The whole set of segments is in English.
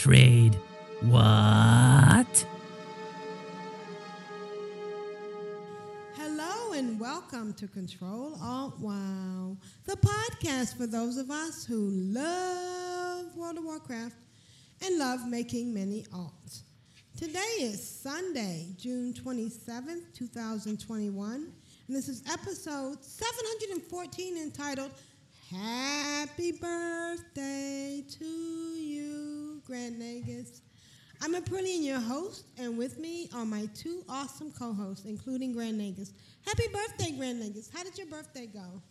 Trade. What? Hello and welcome to Control Alt Wow, the podcast for those of us who love World of Warcraft and love making many alts. Today is Sunday, June 27th, 2021, and this is episode 714 entitled Happy Birthday to You, Grand Nagus. I'm Aprillian, your host, and with me are my two awesome co-hosts, including Grand Nagus. Happy birthday, Grand Nagus. How did your birthday go?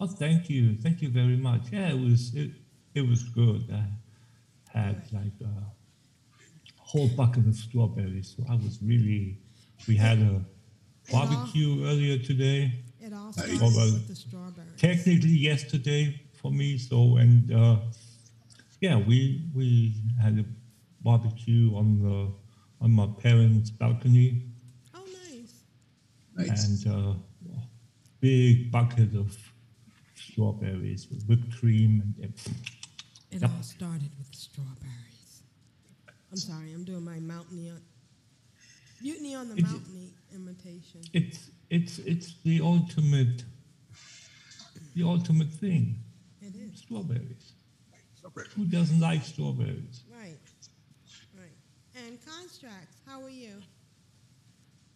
Oh, thank you, thank you very much. Yeah, it was it, it was good. I had like a whole bucket of strawberries, so I was really. We had a barbecue earlier today. It all well, with the strawberries. technically yesterday for me. So and uh, yeah, we we had a barbecue on the on my parents' balcony Oh, nice. and uh, big bucket of strawberries with whipped cream and everything. It Yep. all started with the strawberries. I'm sorry, I'm doing my mountaineer, mutiny on the It's- mountain imitation. It's it's it's the ultimate the ultimate thing. It is Strawberries. Who doesn't like strawberries? right, right. And Constructs, how are you?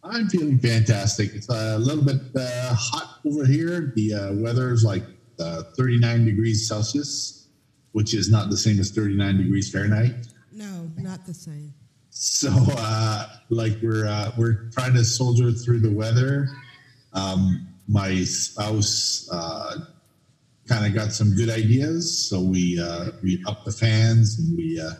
I'm feeling fantastic. It's a little bit uh, hot over here. The uh, weather is like uh, 39 degrees Celsius, which is not the same as 39 degrees Fahrenheit. No, not the same. So, uh, like we're uh, we're trying to soldier through the weather. Um, my spouse uh, kind of got some good ideas, so we uh, we upped the fans and we uh,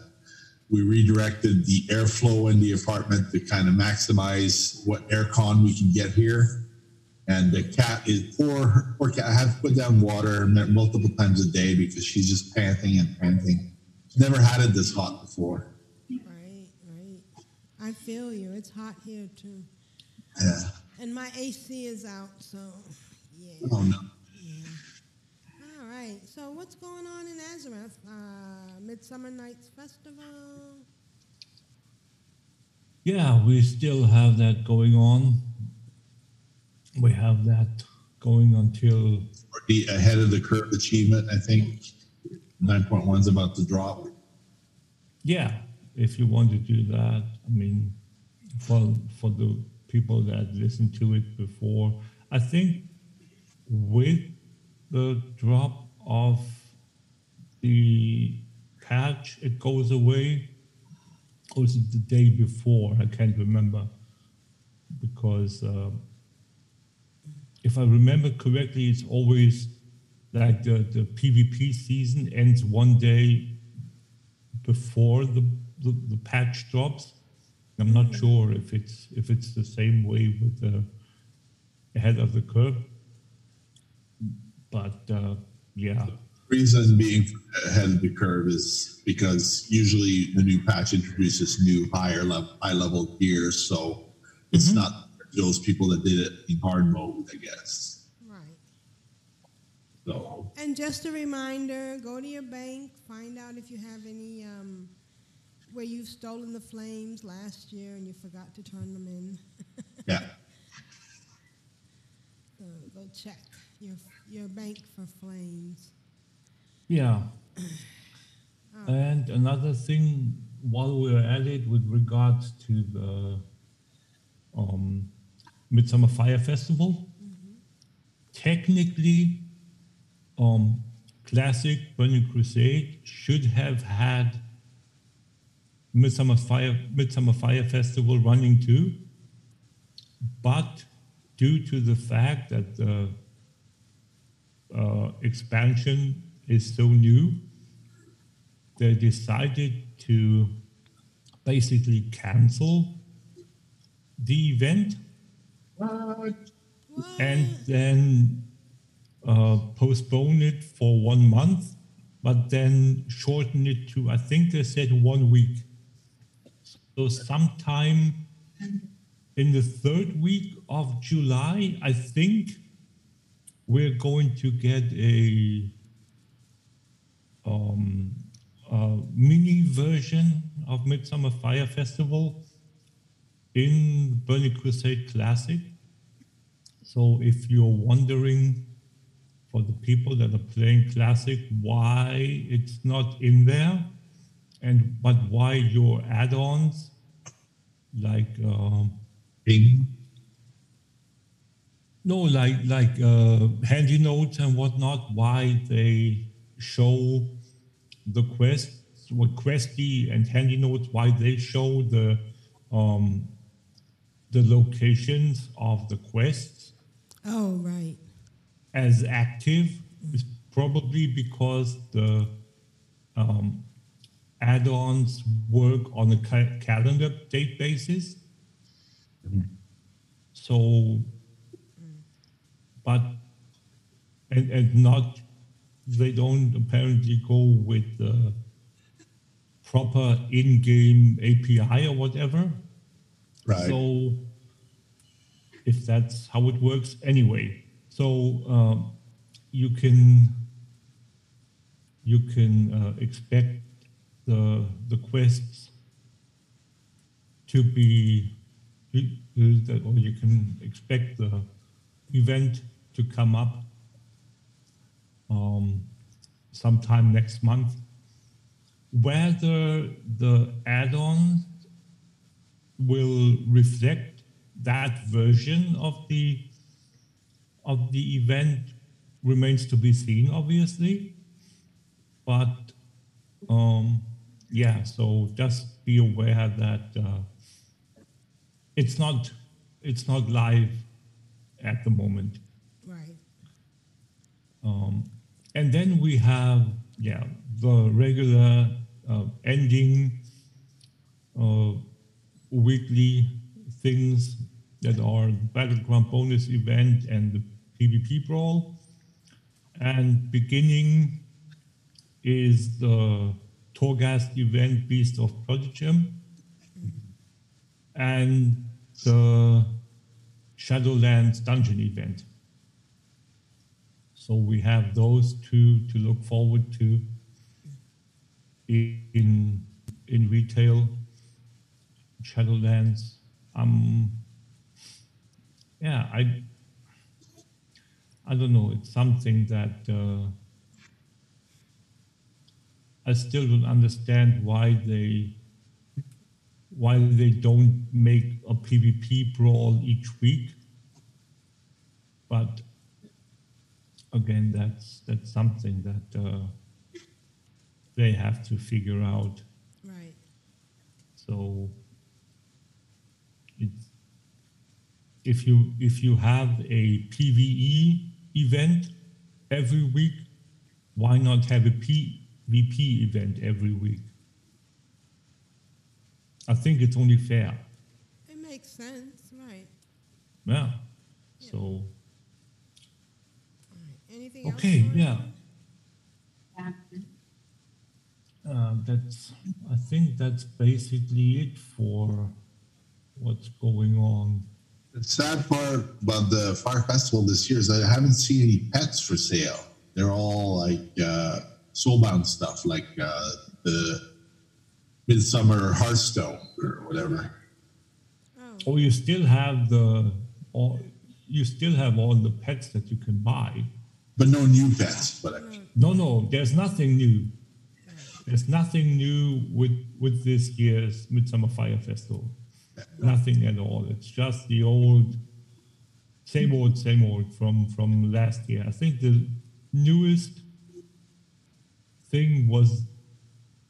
we redirected the airflow in the apartment to kind of maximize what aircon we can get here. And the cat is poor. Poor cat. I have to put down water multiple times a day because she's just panting and panting. She's never had it this hot before. Right, right. I feel you. It's hot here too. Yeah. And my AC is out, so yeah. Oh no. yeah. All right. So what's going on in Azeroth? Uh, Midsummer Nights Festival. Yeah, we still have that going on. We have that going until Already ahead of the curve achievement, I think. 9.1 is about to drop. yeah, if you want to do that. I mean, for for the people that listened to it before, I think with the drop of the patch, it goes away. It the day before? I can't remember because uh, if I remember correctly, it's always like the, the PvP season ends one day before the, the, the patch drops. I'm not sure if it's if it's the same way with the ahead of the curve, but uh, yeah, Reason being ahead of the curve is because usually the new patch introduces new higher level high level gear, so it's not those people that did it in hard mode, I guess. Right. So And just a reminder: go to your bank, find out if you have any um, where you've stolen the flames last year and you forgot to turn them in. yeah. So go check your your bank for flames. yeah. And another thing, while we're at it, with regards to the um, Midsummer Fire Festival, technically, um, Classic Burning Crusade should have had Midsummer Fire Midsummer Fire Festival running too, but due to the fact that the expansion is so new, they decided to basically cancel the event and then uh, postpone it for one month, but then shorten it to, I think they said one week. So sometime in the third week of July, I think we're going to get a, um, mini version of Midsummer Fire Festival in Burning Crusade Classic. So if you're wondering for the people that are playing Classic why it's not in there, and but why your add-ons like um, Ping. No, like like uh, handy notes and whatnot. Why they show the quests, what questy and handy notes? Why they show the um, the locations of the quests Oh, right. as active is probably because the um, add-ons work on a ca- calendar date basis. So, but and and not they don't apparently go with the proper in-game API or whatever. Right. So, if that's how it works, anyway, so um, you can you can uh, expect the the quests to be or you can expect the event to come up um, sometime next month. Whether the add-ons will reflect that version of the of the event remains to be seen, obviously. But um, yeah, so just be aware that uh, it's not it's not live at the moment. Um, and then we have, yeah, the regular uh, ending uh, weekly things that are Battleground bonus event and the PvP brawl. And beginning is the Torghast event Beast of Prodigum and the Shadowlands dungeon event. So we have those two to look forward to in in retail. Shadowlands. Um yeah, I I don't know. It's something that uh, I still don't understand why they why they don't make a PvP brawl each week. But again, that's that's something that uh, they have to figure out. Right. So it's if you if you have a PVE event every week, why not have a PvP event every week? I think it's only fair. It makes sense. Right. Yeah. So All right. Anything else? okay, Lauren? yeah. Uh, that's I think that's basically it for what's going on. The sad part about the Fire Festival this year is I haven't seen any pets for sale. They're all like uh, soulbound stuff, like uh, the Midsummer Hearthstone or whatever. Oh. Oh, you still have the all you still have all the pets that you can buy. But no new pets. But I mean, No, no, there's nothing new. There's nothing new with with this year's Midsummer Fire Festival. Nothing at all. It's just the old, same old, same old from from last year. I think the newest thing was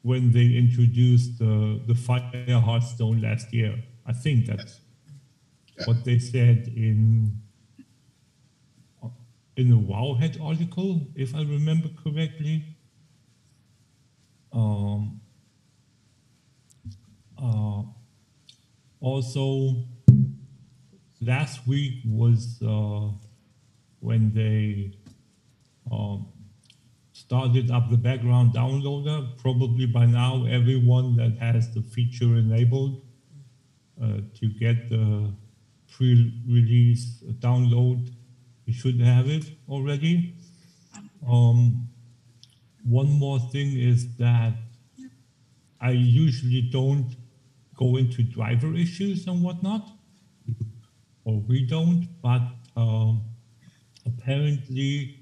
when they introduced the the Fire Hearthstone last year. I think that's Yeah. what they said in in a Wowhead article, if I remember correctly. Um, uh, also, last week was uh, when they um, started up the background downloader. Probably by now, everyone that has the feature enabled uh, to get the pre-release download, you should have it already. Um, one more thing is that I usually don't go into driver issues and whatnot, or we don't, but um, apparently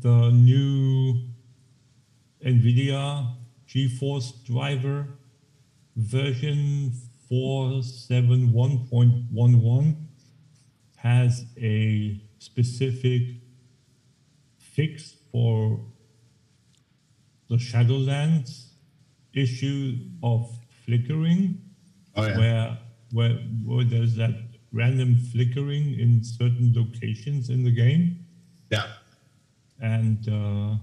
the new NVIDIA GeForce driver version 471.11 has a specific fix for the Shadowlands issue of flickering, Oh, yeah. where, where where there's that random flickering in certain locations in the game, Yeah. and uh,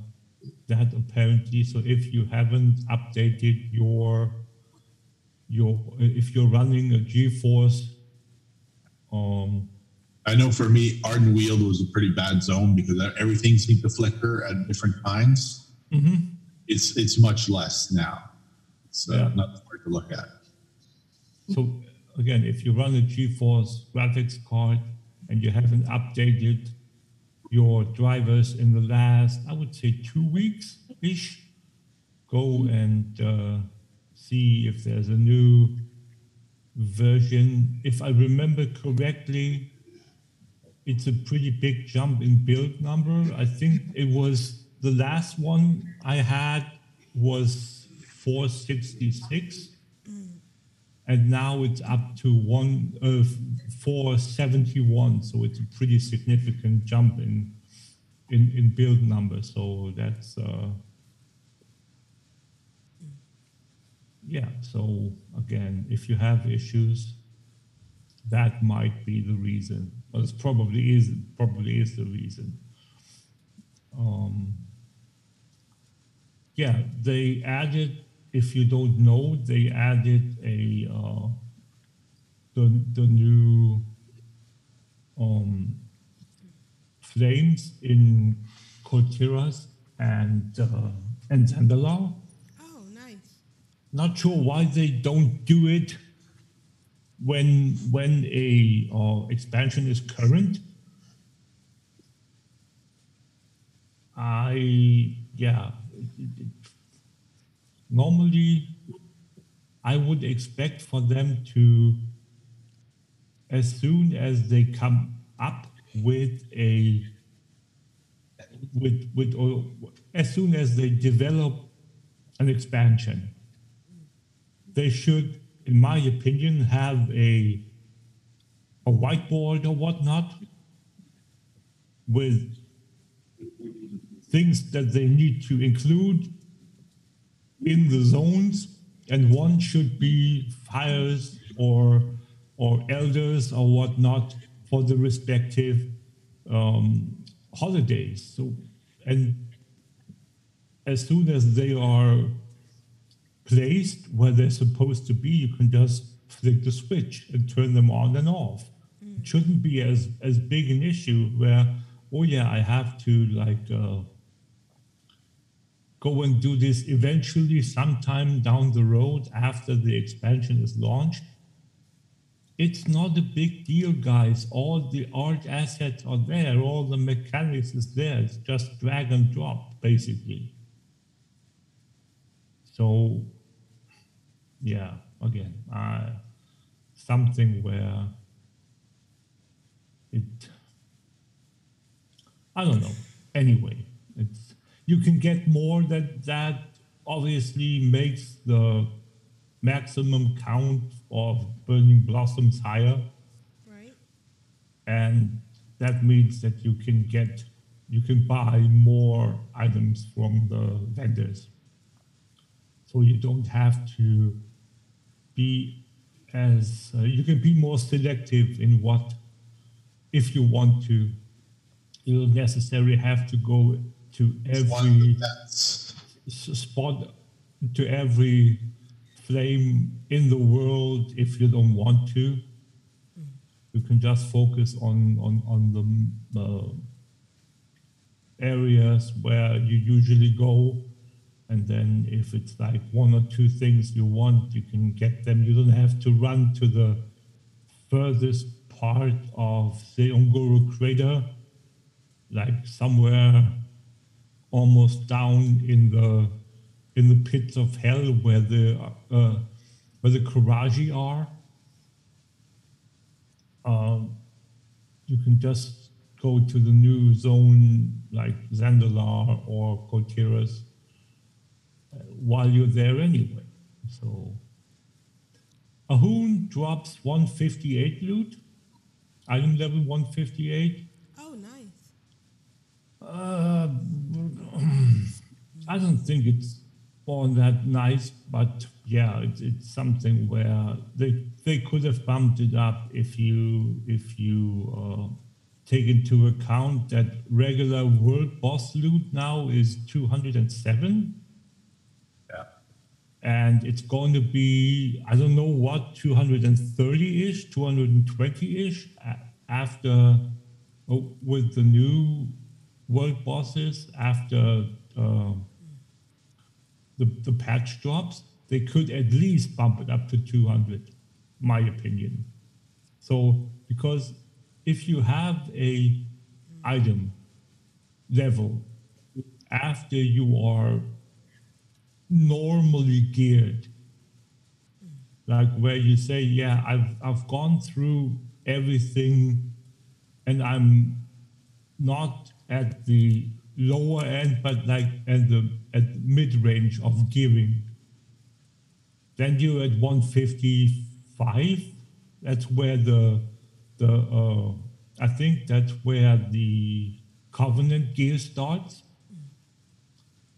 that apparently, so if you haven't updated your your if you're running a GeForce, um, I know for me, Ardenweald was a pretty bad zone because everything seemed to flicker at different times. It's it's much less now. so Yeah. not hard to look at. So again, if you run a GeForce graphics card and you haven't updated your drivers in the last, I would say two weeks ish, go and uh, see if there's a new version. If I remember correctly, it's a pretty big jump in build number. I think it was the last one I had was 466 and now it's up to one uh, 471 so it's a pretty significant jump in in in build number. So that's uh yeah. So again if you have issues that might be the reason well it probably is probably is the reason um yeah they added if you don't know, they added a uh, the the new um, flames in Kul Tiras and uh, and Zandalar. Oh, nice. Not sure why they don't do it when when a uh, expansion is current. I yeah. normally I would expect for them to, as soon as they come up with a, with with or as soon as they develop an expansion, they should, in my opinion, have a a whiteboard or whatnot with things that they need to include in the zones, and one should be fires or or elders or whatnot for the respective um, holidays. So, and as soon as they are placed where they're supposed to be, you can just flick the switch and turn them on and off. It shouldn't be as as big an issue where, oh yeah, I have to like. Uh, go and do this eventually sometime down the road after the expansion is launched. It's not a big deal, guys. All the art assets are there, all the mechanics is there. It's just drag and drop, basically. So, yeah, again, uh, something where it, I don't know. Anyway, it's you can get more that that obviously makes the maximum count of burning blossoms higher Right. and that means that you can get you can buy more items from the vendors so you don't have to be as uh, you can be more selective in what if you want to you don't necessarily have to go to every spot to every flame in the world if you don't want to. You can just focus on on on the uh, areas where you usually go, and then if it's like one or two things you want, you can get them. You don't have to run to the furthest part of the Un'Goro crater, like somewhere almost down in the in the pits of hell where the uh, where the Karaji are. Um, you can just go to the new zone like Zandalar or Kul Tiras uh, while you're there anyway. So Ahune drops 158 loot, item level 158. Oh, nice. Uh, I don't think it's all that nice, but yeah, it's, it's something where they they could have bumped it up if you if you uh, take into account that regular world boss loot now is 207 Yeah. And it's going to be I don't know what 230 ish, 220 ish after oh, with the new world bosses after uh, the the patch drops. They could at least bump it up to 200, my opinion. So because if you have a item level after you are normally geared. Like where you say yeah i've i've gone through everything and i'm not at the lower end but like at the at mid range of giving. then you're at 155 that's where the the uh, i think that's where the covenant gear starts.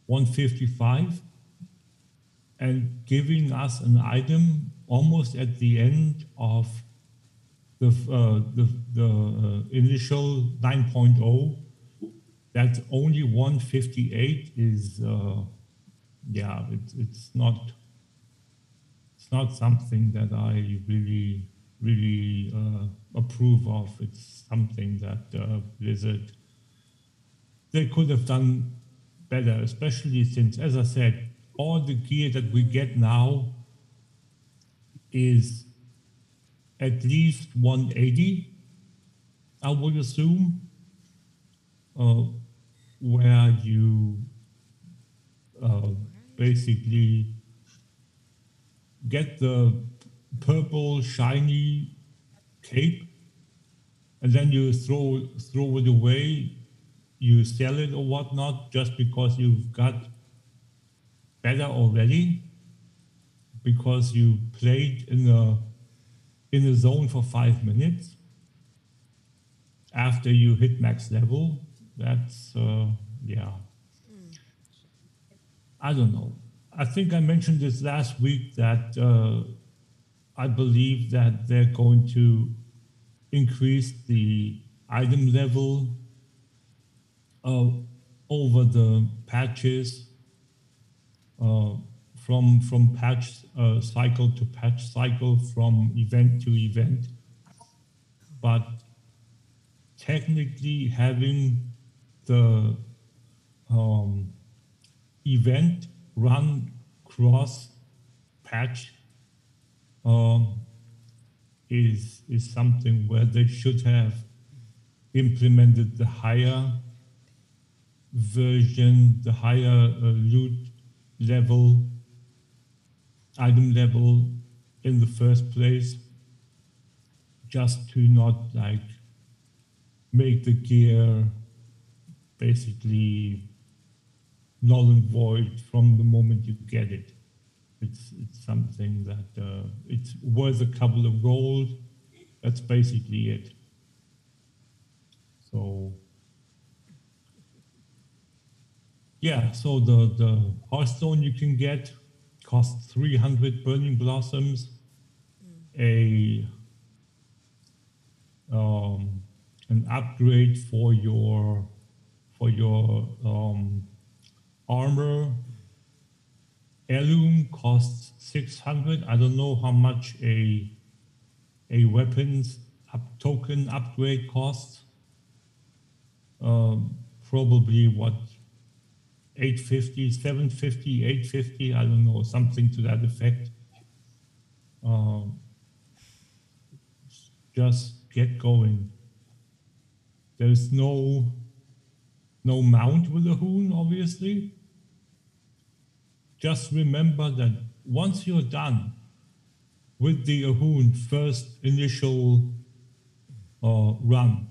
155 and giving us an item almost at the end of the uh, the, the uh, initial 9.0 that only 158 is uh, yeah it's it's not it's not something that I really really uh, approve of. It's something that uh, Blizzard they could have done better especially since as I said all the gear that we get now is at least 180, I would assume, uh, where you uh, basically get the purple shiny cape and then you throw throw it away, you sell it or whatnot just because you've got better already because you played in a in a zone for five minutes after you hit max level. That's uh, yeah. I don't know. I think I mentioned this last week that uh, I believe that they're going to increase the item level uh, over the patches from from patch uh, cycle to patch cycle, from event to event. But technically, having the um, event run cross patch um, is is something where they should have implemented the higher version, the higher uh, loot level, item level in the first place, just to not like make the gear basically null and void from the moment you get it. It's it's something that uh, it's worth a couple of gold. That's basically it. So yeah, so the the Hearthstone you can get costs 300 burning blossoms. A um, an upgrade for your for your um, armor. Heirloom costs 600 i don't know how much a a weapons up token upgrade costs. Um, probably what 850 750 850 i don't know something to that effect. Um, just get going. There's no no mount with Ahune obviously. Just remember that once you're done with the Ahune first initial uh, run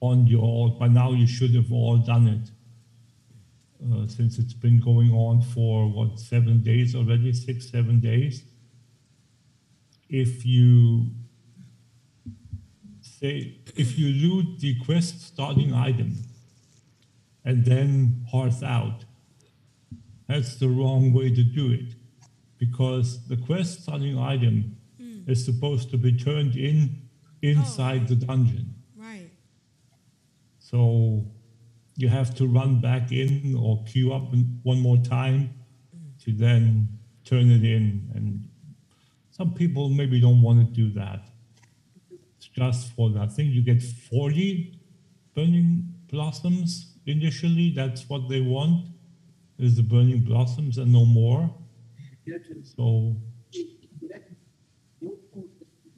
on your, by now you should have all done it. Uh, since it's been going on for what, seven days already, six, seven days. If you say, if you loot the quest starting item and then hearth out, that's the wrong way to do it because the quest starting item is supposed to be turned in inside the dungeon. Right. So you have to run back in or queue up one more time to then turn it in. And some people maybe don't want to do that. It's just for that thing. You get 40 burning blossoms initially. That's what they want is the burning blossoms and no more. So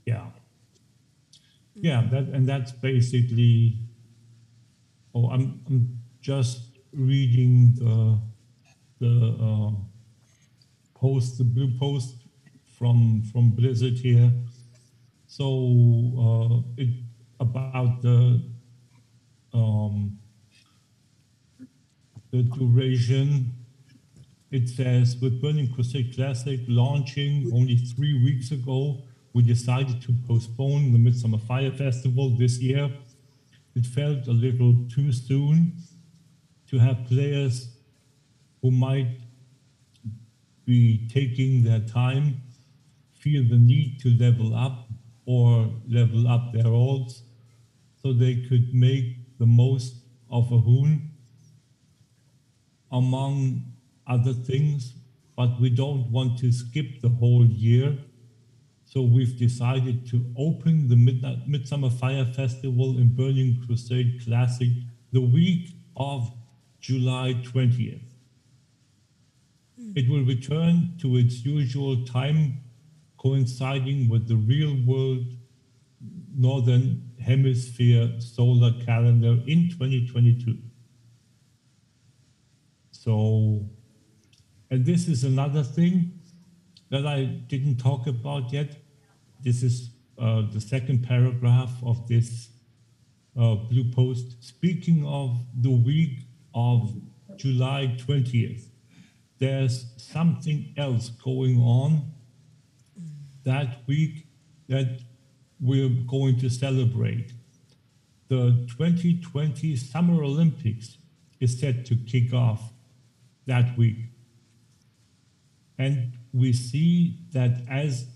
yeah. Yeah, that and that's basically oh I'm I'm just reading the the uh, post the blue post from from Blizzard here. So uh, it about the um, the duration. It says with Burning Crusade Classic launching only three weeks ago, we decided to postpone the Midsummer Fire Festival this year. It felt a little too soon to have players who might be taking their time feel the need to level up or level up their odds so they could make the most of Ahune among other things, but we don't want to skip the whole year. So we've decided to open the Midnight, Midsummer Fire Festival in Burning Crusade Classic the week of July 20th. Hmm. It will return to its usual time, coinciding with the real world Northern Hemisphere solar calendar in 2022. So, and this is another thing that I didn't talk about yet. This is uh, the second paragraph of this uh, blue post. Speaking of the week of July 20th, there's something else going on that week that we're going to celebrate. The 2020 Summer Olympics is set to kick off that week. And we see that as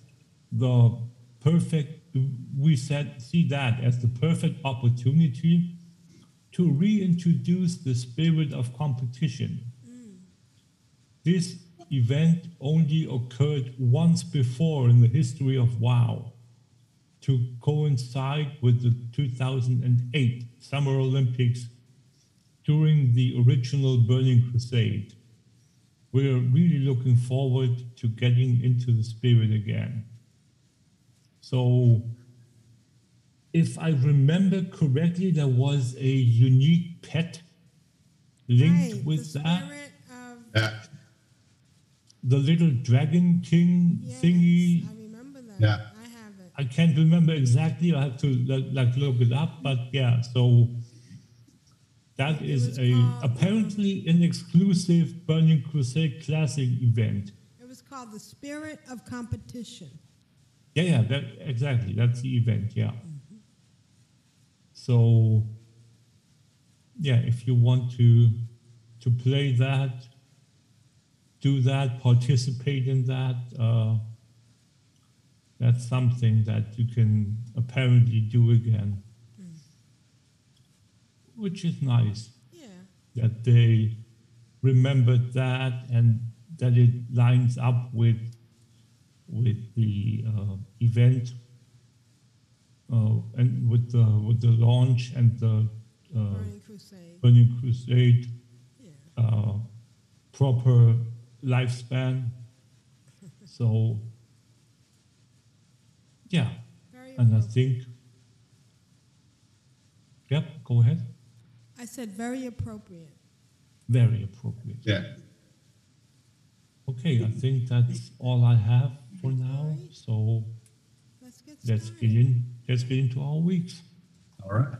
the perfect, we said, see that as the perfect opportunity to reintroduce the spirit of competition. Mm. This event only occurred once before in the history of WoW to coincide with the 2008 Summer Olympics during the original Burning Crusade. We're really looking forward to getting into the spirit again. So, if I remember correctly, there was a unique pet linked Right, with the that. of Yeah, The little dragon king yes, thingy. I remember that. Yeah. I have it. I can't remember exactly. I have to like, like look it up, but yeah. So that It is a called, um, apparently an exclusive Burning Crusade Classic event. It was called the spirit of competition. Yeah, yeah, that exactly. That's the event. Yeah. So yeah, if you want to to play that, do that, participate in that. Uh, that's something that you can apparently do again, which is nice Yeah. that they remembered that and that it lines up with with the uh, event uh, and with the with the launch and the uh, Burning Crusade. Burning Crusade Yeah. uh, proper lifespan. So yeah, Very and I think yep, go ahead. I said very appropriate. Very appropriate. Yeah. Okay, I think that's all I have for now. So Let's get let's get in. Let's get into our weeks. All right.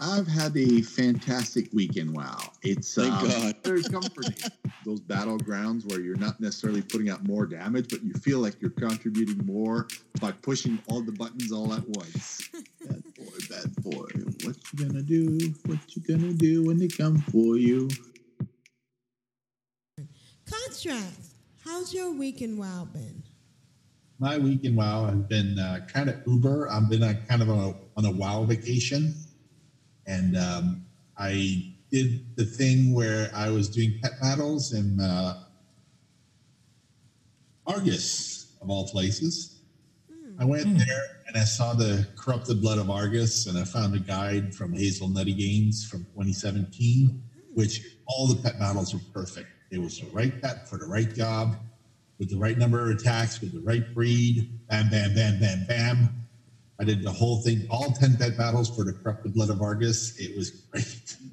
I've had a fantastic weekend. Wow, it's Thank um, God. very comforting. Those battlegrounds where you're not necessarily putting out more damage, but you feel like you're contributing more by pushing all the buttons all at once. bad boy, bad boy, what you gonna do? What you gonna do when they come for you? Contrast. How's your week in WoW been? My week in WoW has been uh, kind of uber. I've been uh, kind of on a, on a WoW vacation, and um, I did the thing where I was doing pet battles in uh, Argus, of all places. I went there and I saw the corrupted blood of Argus, and I found a guide from Hazel Nutty Games from 2017, which all the pet battles were perfect. It was the right pet for the right job, with the right number of attacks, with the right breed. Bam, bam, bam, bam, bam. I did the whole thing, all 10 pet battles for the corrupted blood of Argus. It was great.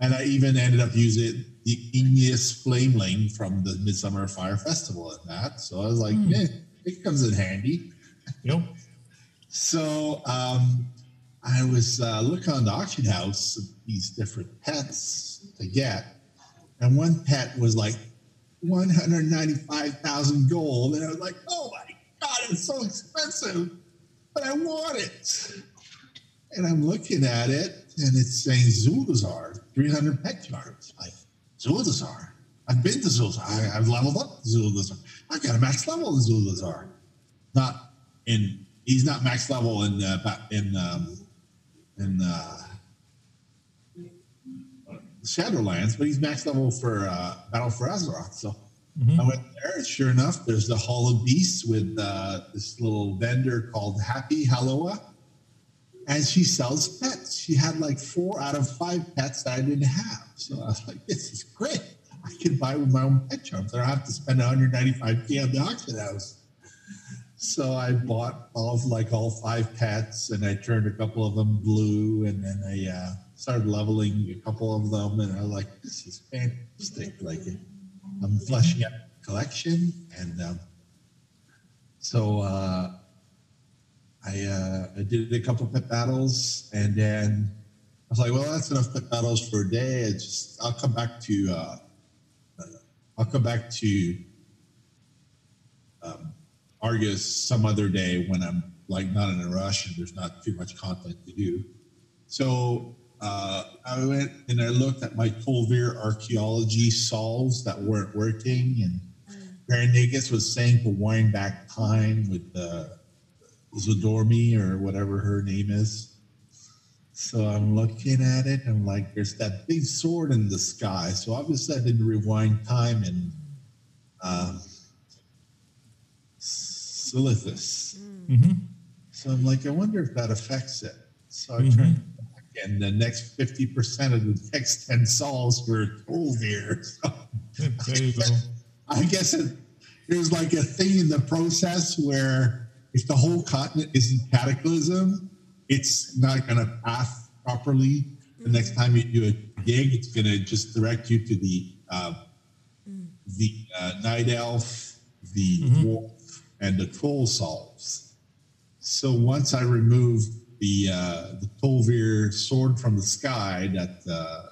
And I even ended up using the Igneous Flameling from the Midsummer Fire Festival at that. So I was like, yeah, it comes in handy. Yep. So um, I was uh, looking on the auction house these different pets to get, and one pet was like 195,000 gold, and I was like, oh my god, it's so expensive, but I want it. And I'm looking at it, and it's saying Zuldazar, 300 pet charms. Like Zuldazar. I've been to Zuldazar. I, I've leveled up Zuldazar. I've got a max level in Zuldazar. Not in he's not max level in uh, in um, in uh, Shadowlands, but he's max level for uh, Battle for Azeroth. So I went there, and sure enough, there's the Hall of Beasts with uh, this little vendor called Happy Haloa, and she sells pets. She had like four out of five pets that I didn't have. So I was like, this is great. I can buy with my own pet charms. I don't have to spend 195k on the auction house. So I bought all of like all five pets, and I turned a couple of them blue, and then I uh, started leveling a couple of them, and I was like, "This is fantastic!" Like, I'm fleshing out collection, and um, so uh, I uh, I did a couple pit battles, and then I was like, "Well, that's enough pit battles for a day. I just I'll come back to uh, I'll come back to." Um, Argus some other day when I'm like not in a rush and there's not too much content to do. So uh, I went and I looked at my Tol'vir archaeology solves that weren't working, and Baron was saying to wind back time with uh, Zidormi or whatever her name is. So I'm looking at it. I'm like, there's that big sword in the sky. So obviously I didn't rewind time and. Um, Silithus. So I'm like, I wonder if that affects it. So I turned back, and the next 50% of the next 10 solves were Tol'vir. So There you go. I guess it, there's like a thing in the process where if the whole continent isn't cataclysm, it's not going to path properly. The next time you do a gig, it's going to just direct you to the uh, the uh, night elf, the dwarf, and the troll solves. So once I removed the uh, the Tol'vir sword from the sky that uh,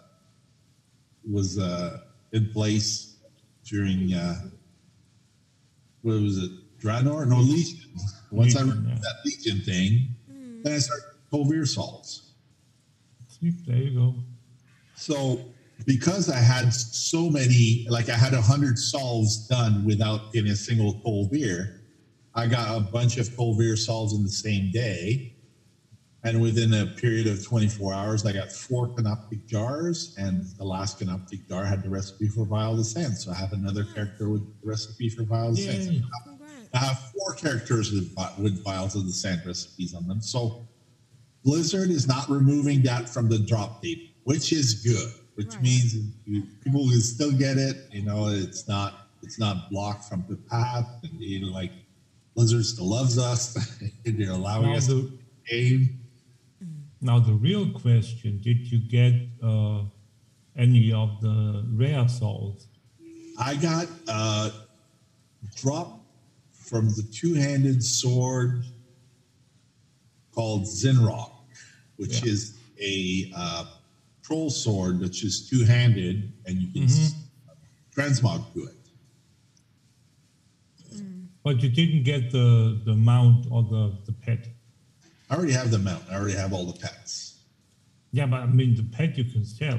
was uh, in place during uh, what was it, Draenor? No, Legion. Once I Legion, removed yeah. that Legion thing, then I started Tol'vir solves. See, there you go. So because I had so many, like I had a hundred solves done without getting a single cold beer, I got a bunch of Tol'vir solves in the same day. And within a period of 24 hours, I got four canoptic jars, and the last canoptic jar had the recipe for Vial of Sand. So I have another character with the recipe for Vial of Sand. Yay. I have four characters with, vi- with Vials of the Sand recipes on them. So Blizzard is not removing that from the drop table, which is good, which Right. means you, people can still get it. You know, it's not it's not blocked from the path, and you know, like Blizzard still loves us. and they're allowing Now us the, to game. Now the real question: Did you get uh, any of the rare solves? I got uh, drop from the two-handed sword called Zin'rokh, which Yeah. is a uh, troll sword which is two-handed, and you can Mhm. transmog to it. But you didn't get the the mount or the the pet. I already have the mount. I already have all the pets. Yeah, but I mean the pet you can sell.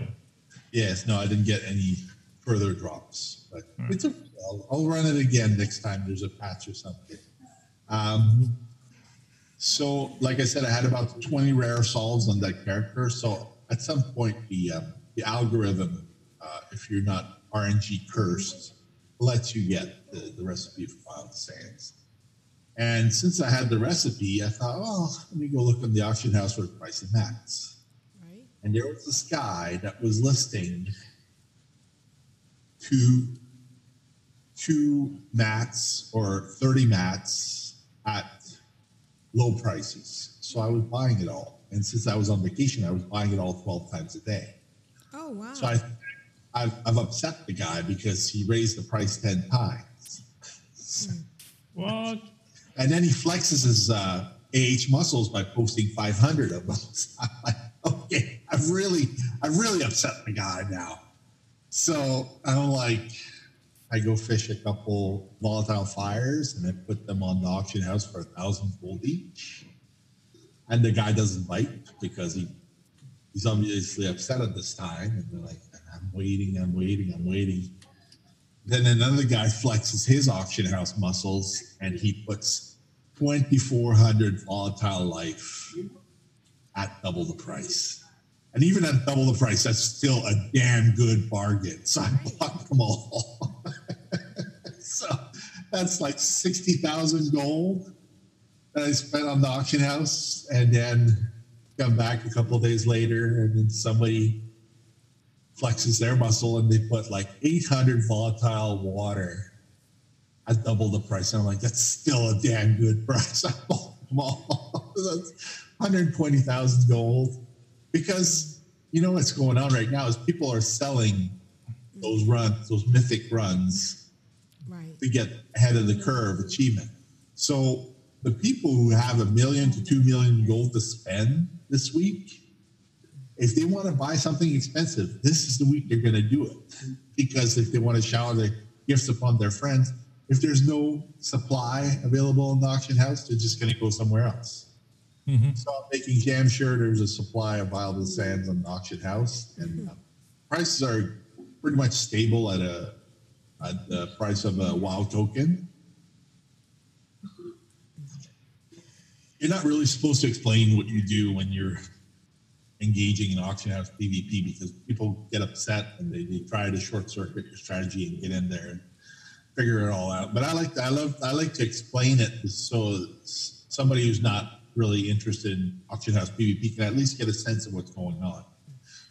Yes, no, I didn't get any further drops, but it's a, I'll, I'll run it again next time there's a patch or something. Um, so, like I said, I had about 20 rare solves on that character. So, at some point, the um, the algorithm, uh, if you're not RNG cursed, lets you get the, the recipe for Wild Sands. And since I had the recipe, I thought, oh, let me go look in the auction house for the price of mats Right? and there was this guy that was listing two two mats or 30 mats at low prices so i was buying it all and since i was on vacation i was buying it all 12 times a day Oh wow. so I, I've, I've upset the guy because he raised the price 10 times What? And then he flexes his uh, AH muscles by posting 500 of them. I'm like, okay, I've really, I've really upset the guy now. So I'm like, I go fish a couple volatile fires and I put them on the auction house for a thousand gold each. And the guy doesn't bite because he he's obviously upset at this time. And they're like, I'm waiting, I'm waiting, I'm waiting. Then another guy flexes his auction house muscles and he puts 2,400 volatile life at double the price. And even at double the price, that's still a damn good bargain. So I bought them all. so that's like 60,000 gold that I spent on the auction house. And then come back a couple of days later and then somebody flexes their muscle and they put like 800 volatile water at double the price. And I'm like, that's still a damn good price. I bought them all. that's 120,000 gold. Because you know what's going on right now is people are selling those runs, those mythic runs right. to get ahead of the curve achievement. So the people who have a million to two million gold to spend this week, if they want to buy something expensive, this is the week they're going to do it. Because if they want to shower their gifts upon their friends, if there's no supply available in the auction house, they're just going to go somewhere else. Mhm. So I'm making damn sure there's a supply of viable sands on the auction house, and uh, prices are pretty much stable at a at the price of a WoW token. You're not really supposed to explain what you do when you're engaging in auction house PvP because people get upset and they, they try to short circuit your strategy and get in there and figure it all out. But I like I love I like to explain it so somebody who's not really interested in auction house PvP can at least get a sense of what's going on.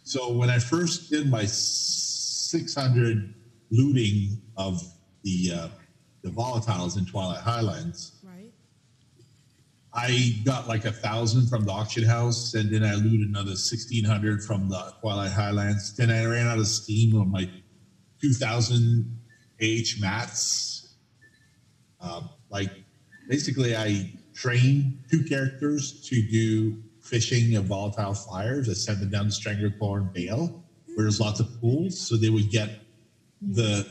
So when I first did my 600 looting of the uh, the volatiles in Twilight Highlands, Right. I got like a thousand from the auction house, and then I looted another 1600 from the Twilight Highlands. Then I ran out of steam on my 2000 AH mats. Um, like basically, I trained two characters to do fishing of volatile fires. I sent them down to Stranglethorn Vale, where there's lots of pools, so they would get the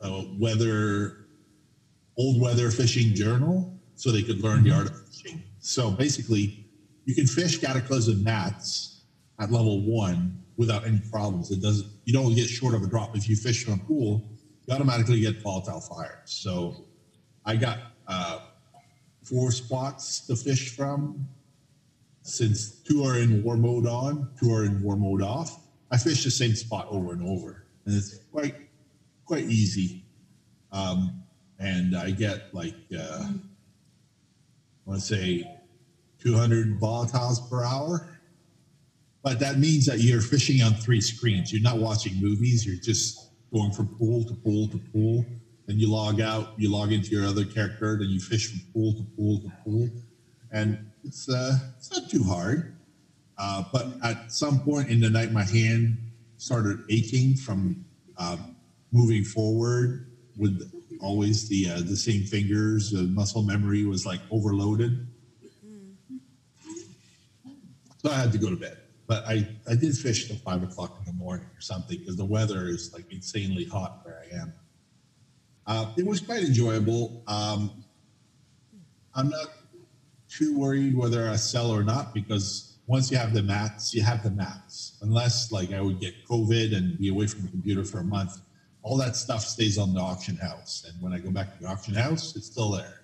uh, weather old weather fishing journal so they could learn the art of. So basically, you can fish cataclysm mats at level one without any problems. It doesn't. You don't get short of a drop if you fish from a pool. You automatically get volatile fires. So I got uh, four spots to fish from. Since two are in war mode on, two are in war mode off, I fish the same spot over and over, and it's quite quite easy. Um, and I get like uh, I want to say 200 volatiles per hour. But that means that you're fishing on three screens. You're not watching movies. You're just going from pool to pool to pool. Then you log out, you log into your other character, then you fish from pool to pool to pool. And it's uh, it's not too hard. Uh, but at some point in the night, my hand started aching from um, moving forward with always the uh, the same fingers. The muscle memory was like overloaded. So I had to go to bed. But I, I did fish till five o'clock in the morning or something because the weather is like insanely hot where I am. Uh, it was quite enjoyable. Um, I'm not too worried whether I sell or not because once you have the mats, you have the mats. Unless like I would get COVID and be away from the computer for a month, all that stuff stays on the auction house. And when I go back to the auction house, it's still there.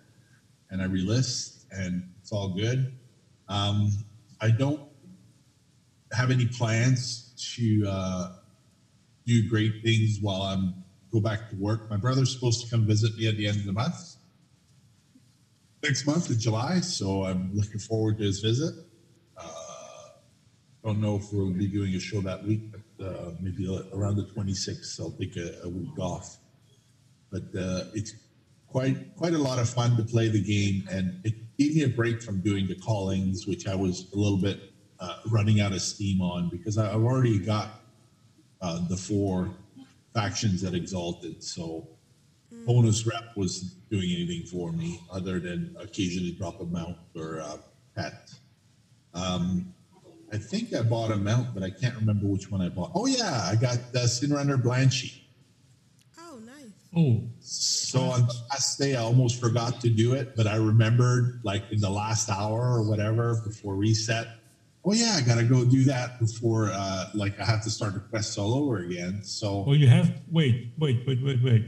And I relist and it's all good. Um, I don't have any plans to uh, do great things while I'm go back to work. My brother's supposed to come visit me at the end of the month, next month in July. So I'm looking forward to his visit. Uh, don't know if we'll be doing a show that week, but uh, maybe around the 26th, I'll take a, a week off. But uh, it's quite quite a lot of fun to play the game, and it gave me a break from doing the callings, which I was a little bit uh, running out of steam on because I, I've already got uh, the four factions that Exalted. So bonus rep was doing anything for me other than occasionally drop a mount or a pet. Um, I think I bought a mount, but I can't remember which one I bought. Oh yeah, I got the Sinrunner Blanchy. Oh, nice. Oh, So on the last day, I almost forgot to do it, but I remembered like in the last hour or whatever before reset. Oh yeah, I gotta go do that before uh, like I have to start the quest all over again. So well, you have wait, wait, wait, wait, wait.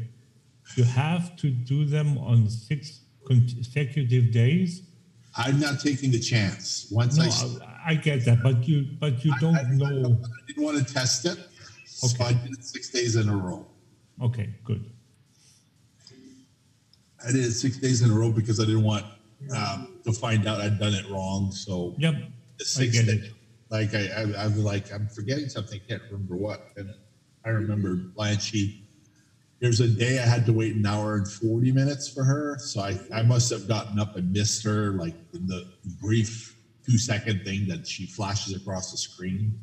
You have to do them on six consecutive days. I'm not taking the chance. Once No, I, I, I get that, but you, but you don't I, I know. didn't want to test it, so I did it six days in a row. Okay, good. I did it six days in a row because I didn't want um, to find out I'd done it wrong. So Yep, the I sixth get it. like I, I, I was like, I'm forgetting something. I can't remember what. And I remember Blanchy. There's a day I had to wait an hour and 40 minutes for her. So I, I must have gotten up and missed her, like in the brief two second thing that she flashes across the screen.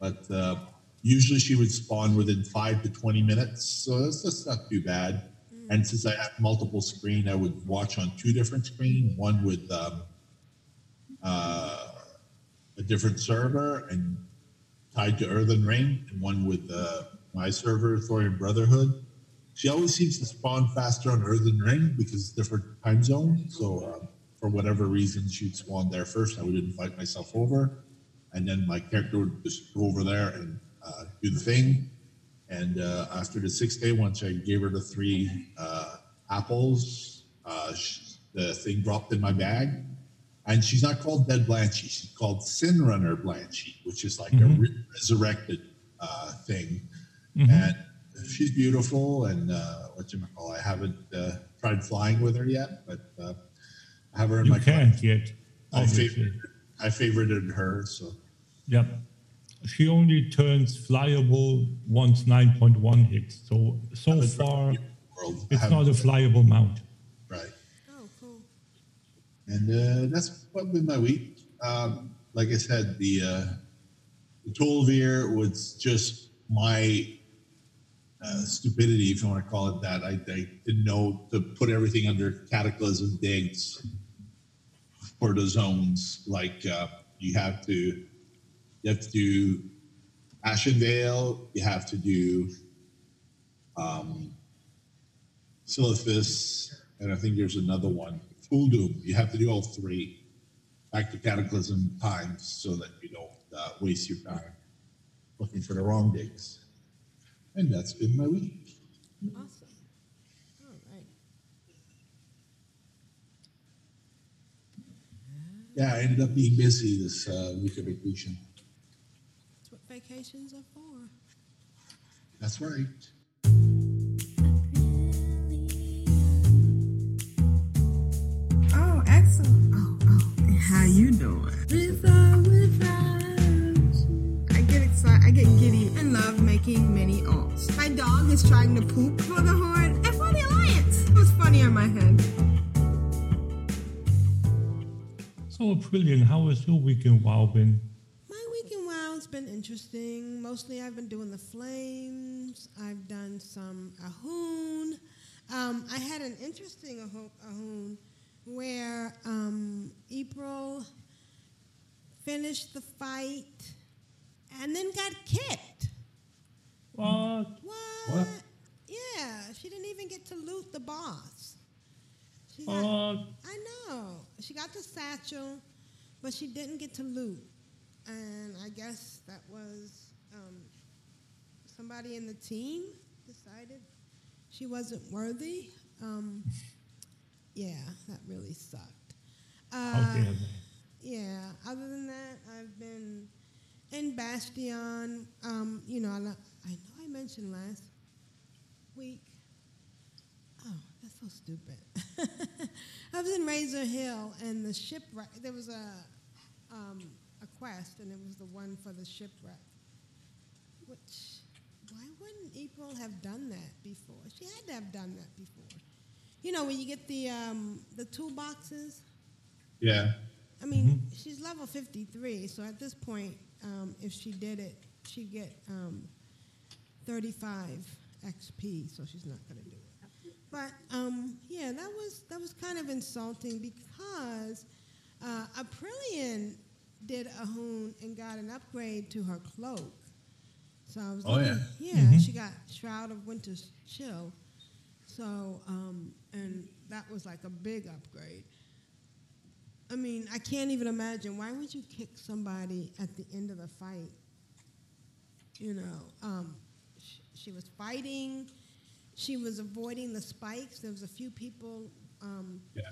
But uh, usually she would spawn within five to 20 minutes. So that's just not too bad. And since I have multiple screen, I would watch on two different screen, one with um, uh, a different server and tied to Earthen Ring, and one with uh, my server, Thorium Brotherhood. She always seems to spawn faster on Earthen Ring because it's different time zone. So uh, for whatever reason, she'd spawn there first. I would invite myself over, and then my character would just go over there and uh, do the thing. And uh, after the sixth day, once I gave her the three uh, apples, uh, sh- the thing dropped in my bag. And she's not called Dead Blanchy. She's called Sinrunner Blanchy, which is like a Mhm. re- resurrected uh, thing. Mhm. And she's beautiful. And uh, what you call? I haven't uh, tried flying with her yet, but uh, I have her in You my. can't yet. I obviously. favorited, I favorited her. So Yep. She only turns flyable once 9.1 hits. So so far, it's not a flyable mount. right. Oh, cool. and uh, that's been my week. Um, like I said, the uh, the Tol'vir was just my uh, stupidity, if you want to call it that. I, I didn't know to put everything under Cataclysm digs for the zones. Like uh, you have to, you have to do Ashenvale. You have to do um, Silithus, and I think there's another one. Uldum. You have to do all three back to Cataclysm times so that you don't uh, waste your time looking for the wrong digs. And that's been my week. Awesome. All right. yeah, I ended up being busy this uh, week of vacation. That's what vacations are for. That's right. Oh, excellent. Oh, oh. How you doing? Without, without. I get excited. I get giddy and love making mini alts. My dog is trying to poop for the Horde and for the Alliance. It was funny on my head. So, Brilliant, how has your week in WoW been? My week in WoW's been interesting. Mostly I've been doing the flames. I've done some Ahune. Um, I had an interesting Aho- Ahune where um, April finished the fight and then got kicked. What? What? What? Yeah, she didn't even get to loot the boss. She got, What? I know. She got the satchel, but she didn't get to loot. And I guess that was um, somebody in the team decided she wasn't worthy. Um, yeah, that really sucked. How Uh, dare yeah. Other than that, I've been in Bastion. Um, you know, I, lo- I know I mentioned last week. Oh, that's so stupid. I was in Razor Hill, and the shipwreck. There was a um, a quest, and it was the one for the shipwreck. Which, why wouldn't April have done that before? She had to have done that before. You know, when you get the um, the toolboxes. Yeah. I mean, she's level 53, so at this point, um, if she did it, she'd get um, 35 XP, so she's not going to do it. But um, yeah, that was that was kind of insulting because uh, Aprillian did Ahune and got an upgrade to her cloak. So I was Oh, looking- yeah. yeah, she got Shroud of Winter's Chill. So um, and that was like a big upgrade. I mean, I can't even imagine. Why would you kick somebody at the end of the fight? You know, um, sh- she was fighting. She was avoiding the spikes. There was a few people um, Yeah.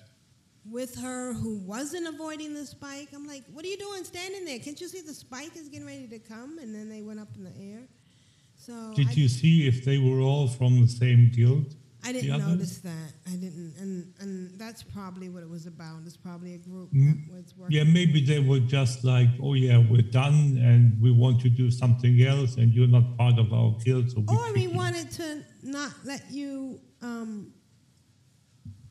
with her who wasn't avoiding the spike. I'm like, what are you doing standing there? Can't you see the spike is getting ready to come? And then they went up in the air. So Did I, you see if they were all from the same guild? I didn't others? notice that. I didn't, and and that's probably what it was about. It's probably a group Mm, that was working. Yeah, maybe they were just like, oh yeah, we're done and we want to do something else and you're not part of our guild, so Or we kick you." wanted to not let you um,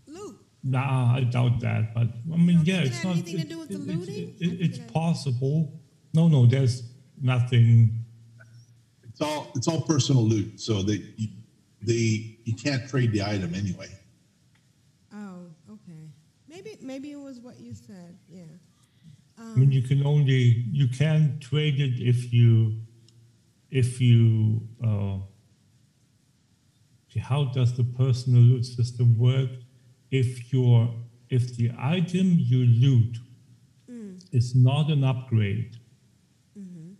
loot. Nah, I doubt that. But I mean, don't yeah, think it it's had not. anything to do with the it- it's- looting? it- I it's possible. No, no, there's nothing. It's all it's all personal loot, so they you, they you can't trade the item anyway. Oh, okay. Maybe maybe it was what you said. Yeah. I mean, you can only you can trade it if you if you. Uh, how does the personal loot system work? If your if the item you loot is not an upgrade,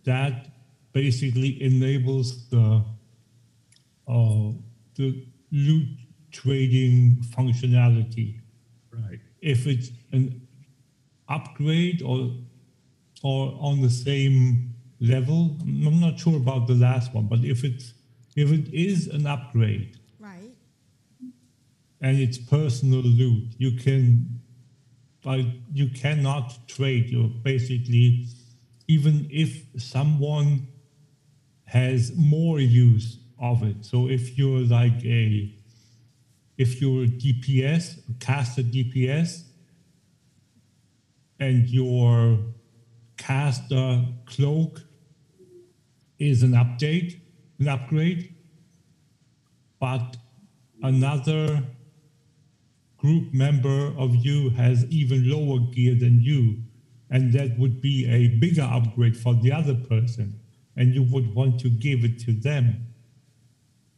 that basically enables the uh, the loot trading functionality. Right. If it's an upgrade or or on the same level, I'm not sure about the last one, but if it's if it is an upgrade Right. and it's personal loot, you can but you cannot trade. You're basically even if someone has more use of it. So if you're like a if you're a DPS, a caster DPS, and your caster cloak is an update, an upgrade, but another group member of you has even lower gear than you, and that would be a bigger upgrade for the other person, and you would want to give it to them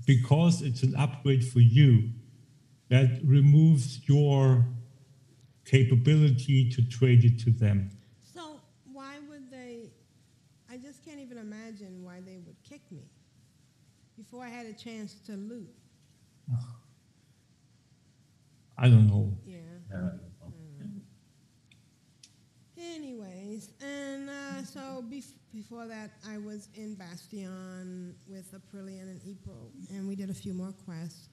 because it's an upgrade for you that removes your capability to trade it to them. So why would they? I just can't even imagine why they would kick me before I had a chance to loot. I don't know. Yeah. Hmm. Anyways, Yeah. Uh, so bef- before that, I was in Bastion with Aprillian and April, and we did a few more quests.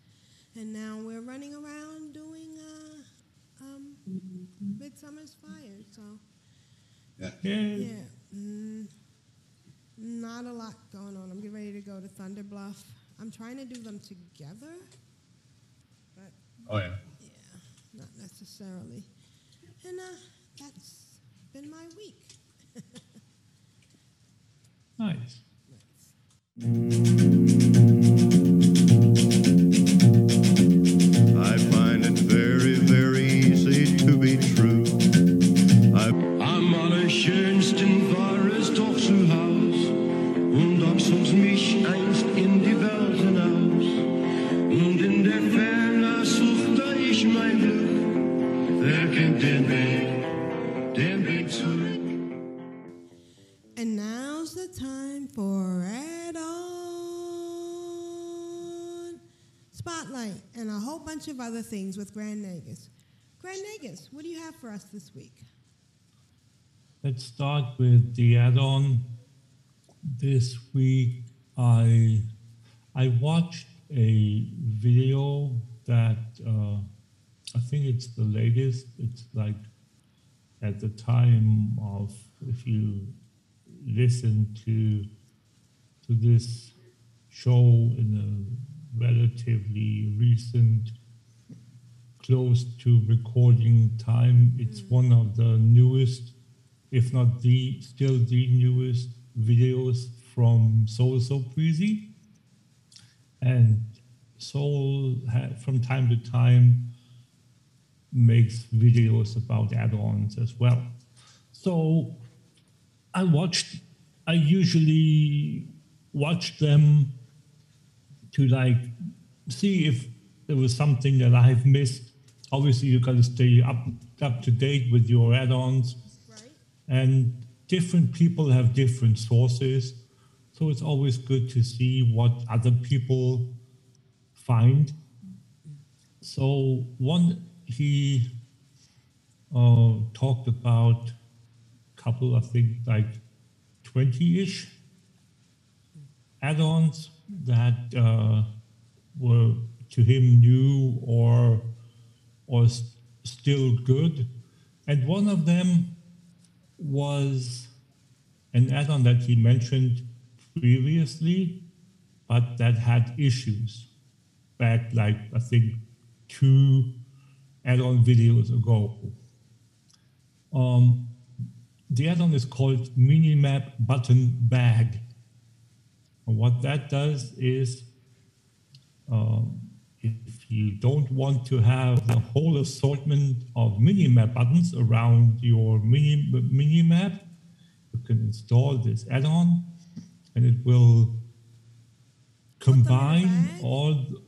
And now we're running around doing uh, um, Midsummer's Fire. So, Yeah. yeah, mm, not a lot going on. I'm getting ready to go to Thunder Bluff. I'm trying to do them together, but Oh yeah. yeah, not necessarily. And uh, that's been my week. Nice. Mm. Bunch of other things with Grand Nagus. Grand Nagus, what do you have for us this week? Let's start with the add-on. This week, I I watched a video that uh, I think it's the latest. It's like at the time of if you listen to to this show in a relatively recent close to recording time. It's mm. one of the newest if not the still the newest videos from soul so breezy. And soul ha- from time to time makes videos about add-ons as well. So I watched, I usually watch them to like see if there was something that I've missed. Obviously, you got to stay up up to date with your add-ons, and different people have different sources, so it's always good to see what other people find. So one he uh, talked about a couple, I think like 20 ish add ons that uh, were to him new or, or still good. And one of them was an add on that he mentioned previously, but that had issues back, like I think two add on videos ago. Um, the add-on is called Minimap Button Bag. And what that does is, um, if you don't want to have the whole assortment of minimap buttons around your mini minimap, you can install this add-on, and it will combine all. the-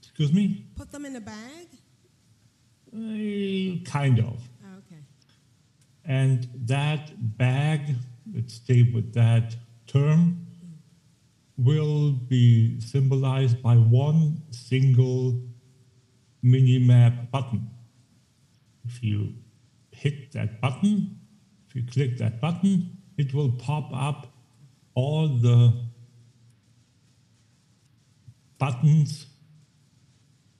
excuse me. Put them in a bag? Eh, kind of. Oh, okay. And that bag, let's stay with that term, will be symbolized by one single minimap button. If you hit that button, if you click that button, it will pop up all the buttons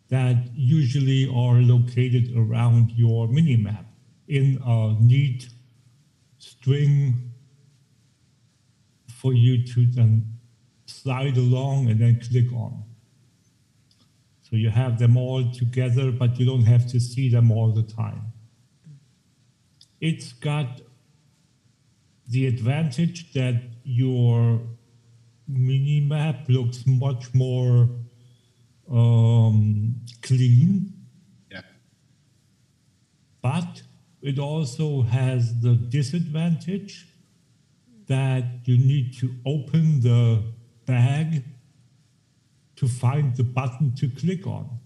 that usually are located around your minimap in a neat string for you to then slide along and then click on. So you have them all together, but you don't have to see them all the time. It's got the advantage that your minimap looks much more um, clean. Yeah. But it also has the disadvantage that you need to open the bag to find the button to click on.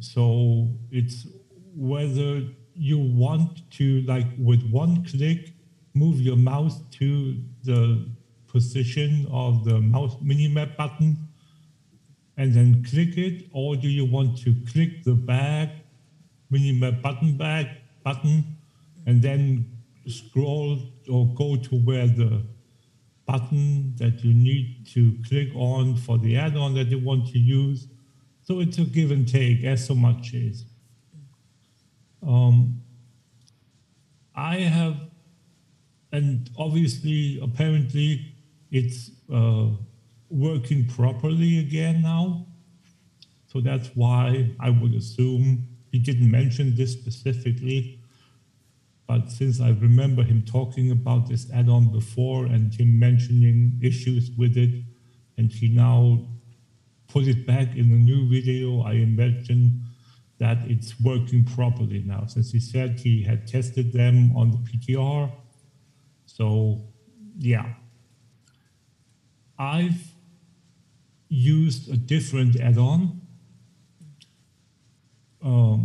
So it's whether you want to, like with one click, move your mouse to the position of the mouse minimap button and then click it, or do you want to click the bag, minimap button bag button, and then scroll or go to where the button that you need to click on for the add-on that you want to use. So it's a give and take, as so much is. Um, I have, and obviously, apparently, it's uh, working properly again now. So that's why I would assume he didn't mention this specifically. But since I remember him talking about this add on before and him mentioning issues with it, and he now put it back in a new video, I imagine that it's working properly now since he said he had tested them on the PTR. So, yeah. I've used a different add on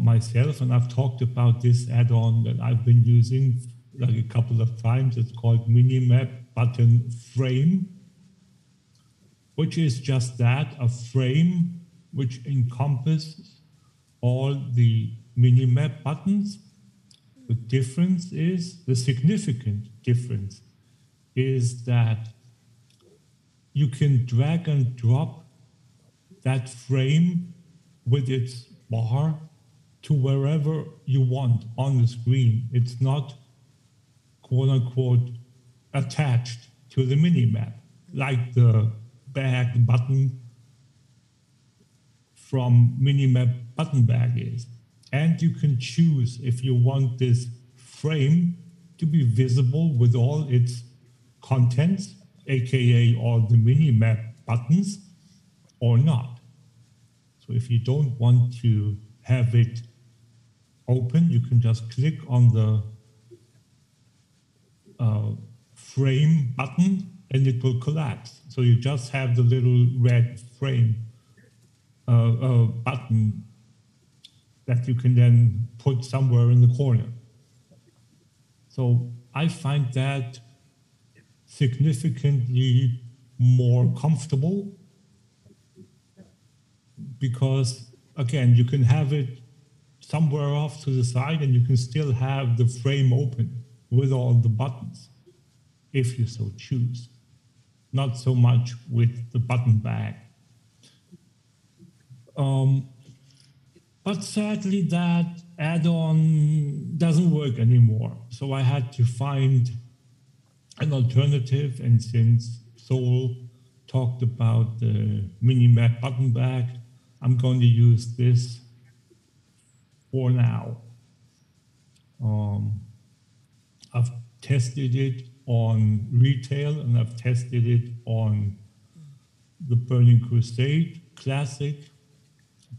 myself, and I've talked about this add on that I've been using like a couple of times. It's called Minimap Button Frame, which is just that a frame which encompasses all the minimap buttons. The difference is the significant difference is that you can drag and drop that frame with its bar to wherever you want on the screen. It's not quote unquote attached to the minimap like the bag button from minimap button bag is. And you can choose if you want this frame to be visible with all its contents, aka all the minimap buttons, or not. So if you don't want to have it open, you can just click on the uh, frame button and it will collapse. So you just have the little red frame uh, uh, button that you can then put somewhere in the corner. So I find that significantly more comfortable because, again, you can have it somewhere off to the side and you can still have the frame open with all the buttons if you so choose. Not so much with the button bag. Um, but sadly, that add on doesn't work anymore. So I had to find an alternative. And since Soul talked about the Minimap button bag, I'm going to use this for now. Um, I've tested it on retail and I've tested it on the Burning Crusade Classic.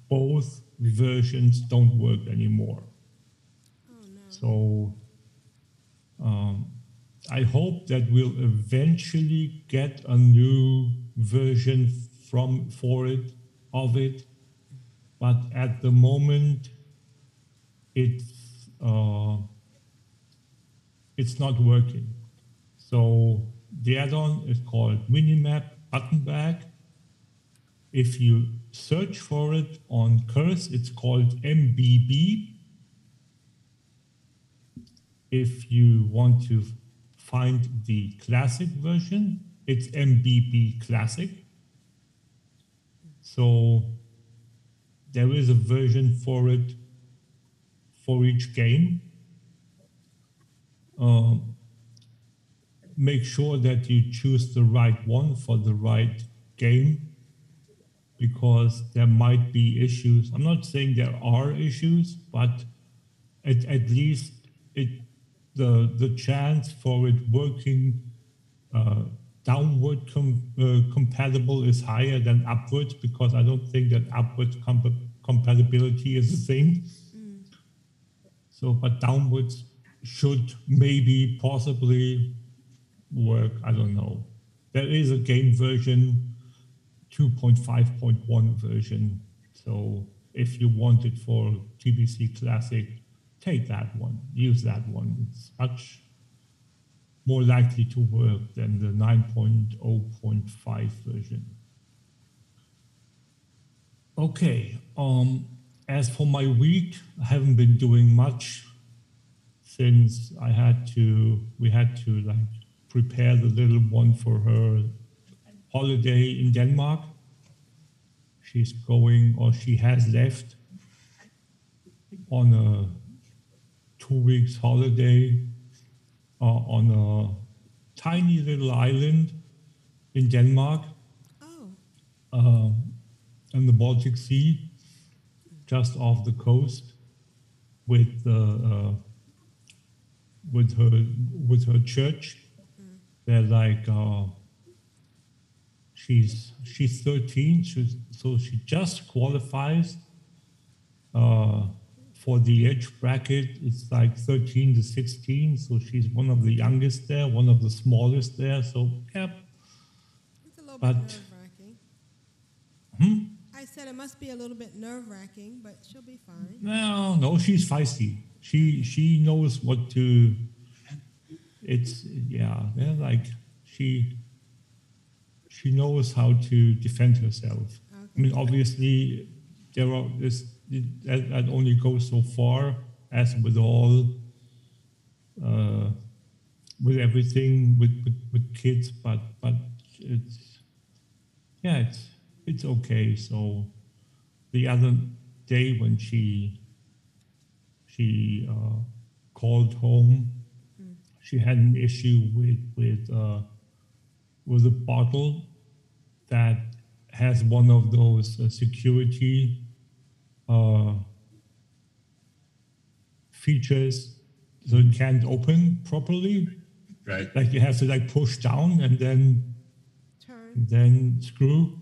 Both versions don't work anymore. Oh, no. So um, I hope that we'll eventually get a new version from for it of it, but at the moment it's uh, it's not working. So the add-on is called Minimap Button Bag. If you search for it on Curse, it's called MBB. If you want to find the classic version, it's MBB Classic. So there is a version for it for each game. Um, make sure that you choose the right one for the right game because there might be issues. I'm not saying there are issues, but at, at least it the the chance for it working uh, downward com, uh, compatible is higher than upwards because I don't think that upwards comp- compatibility is a thing. So, but downwards should maybe possibly work. I don't know. There is a game version, 2.5.1 version. So if you want it for TBC Classic, take that one, use that one. It's much more likely to work than the 9.0.5 version. Okay, um, as for my week, I haven't been doing much since I had to, we had to like prepare the little one for her holiday in Denmark. She's going, or she has left on a two weeks holiday uh, on a tiny little island in Denmark, uh, in the Baltic Sea, just off the coast, with uh, uh, with her with her church. They're like uh, she's she's 13, she's, so she just qualifies uh, for the age bracket. It's like 13 to 16, so she's one of the youngest there, one of the smallest there. So yeah, It's a little but bit hmm? I said it must be a little bit nerve wracking, but she'll be fine. No, no, she's feisty. She she knows what to. It's yeah, yeah, like she she knows how to defend herself. I mean, obviously, there are this that, that only goes so far, as with all, uh, with everything with, with with kids. But but it's yeah, it's it's okay. So the other day when she she uh, called home, she had an issue with with uh, with a bottle that has one of those uh, security uh, features, so it can't open properly. Right. Like you have to like push down and then Turn. then screw.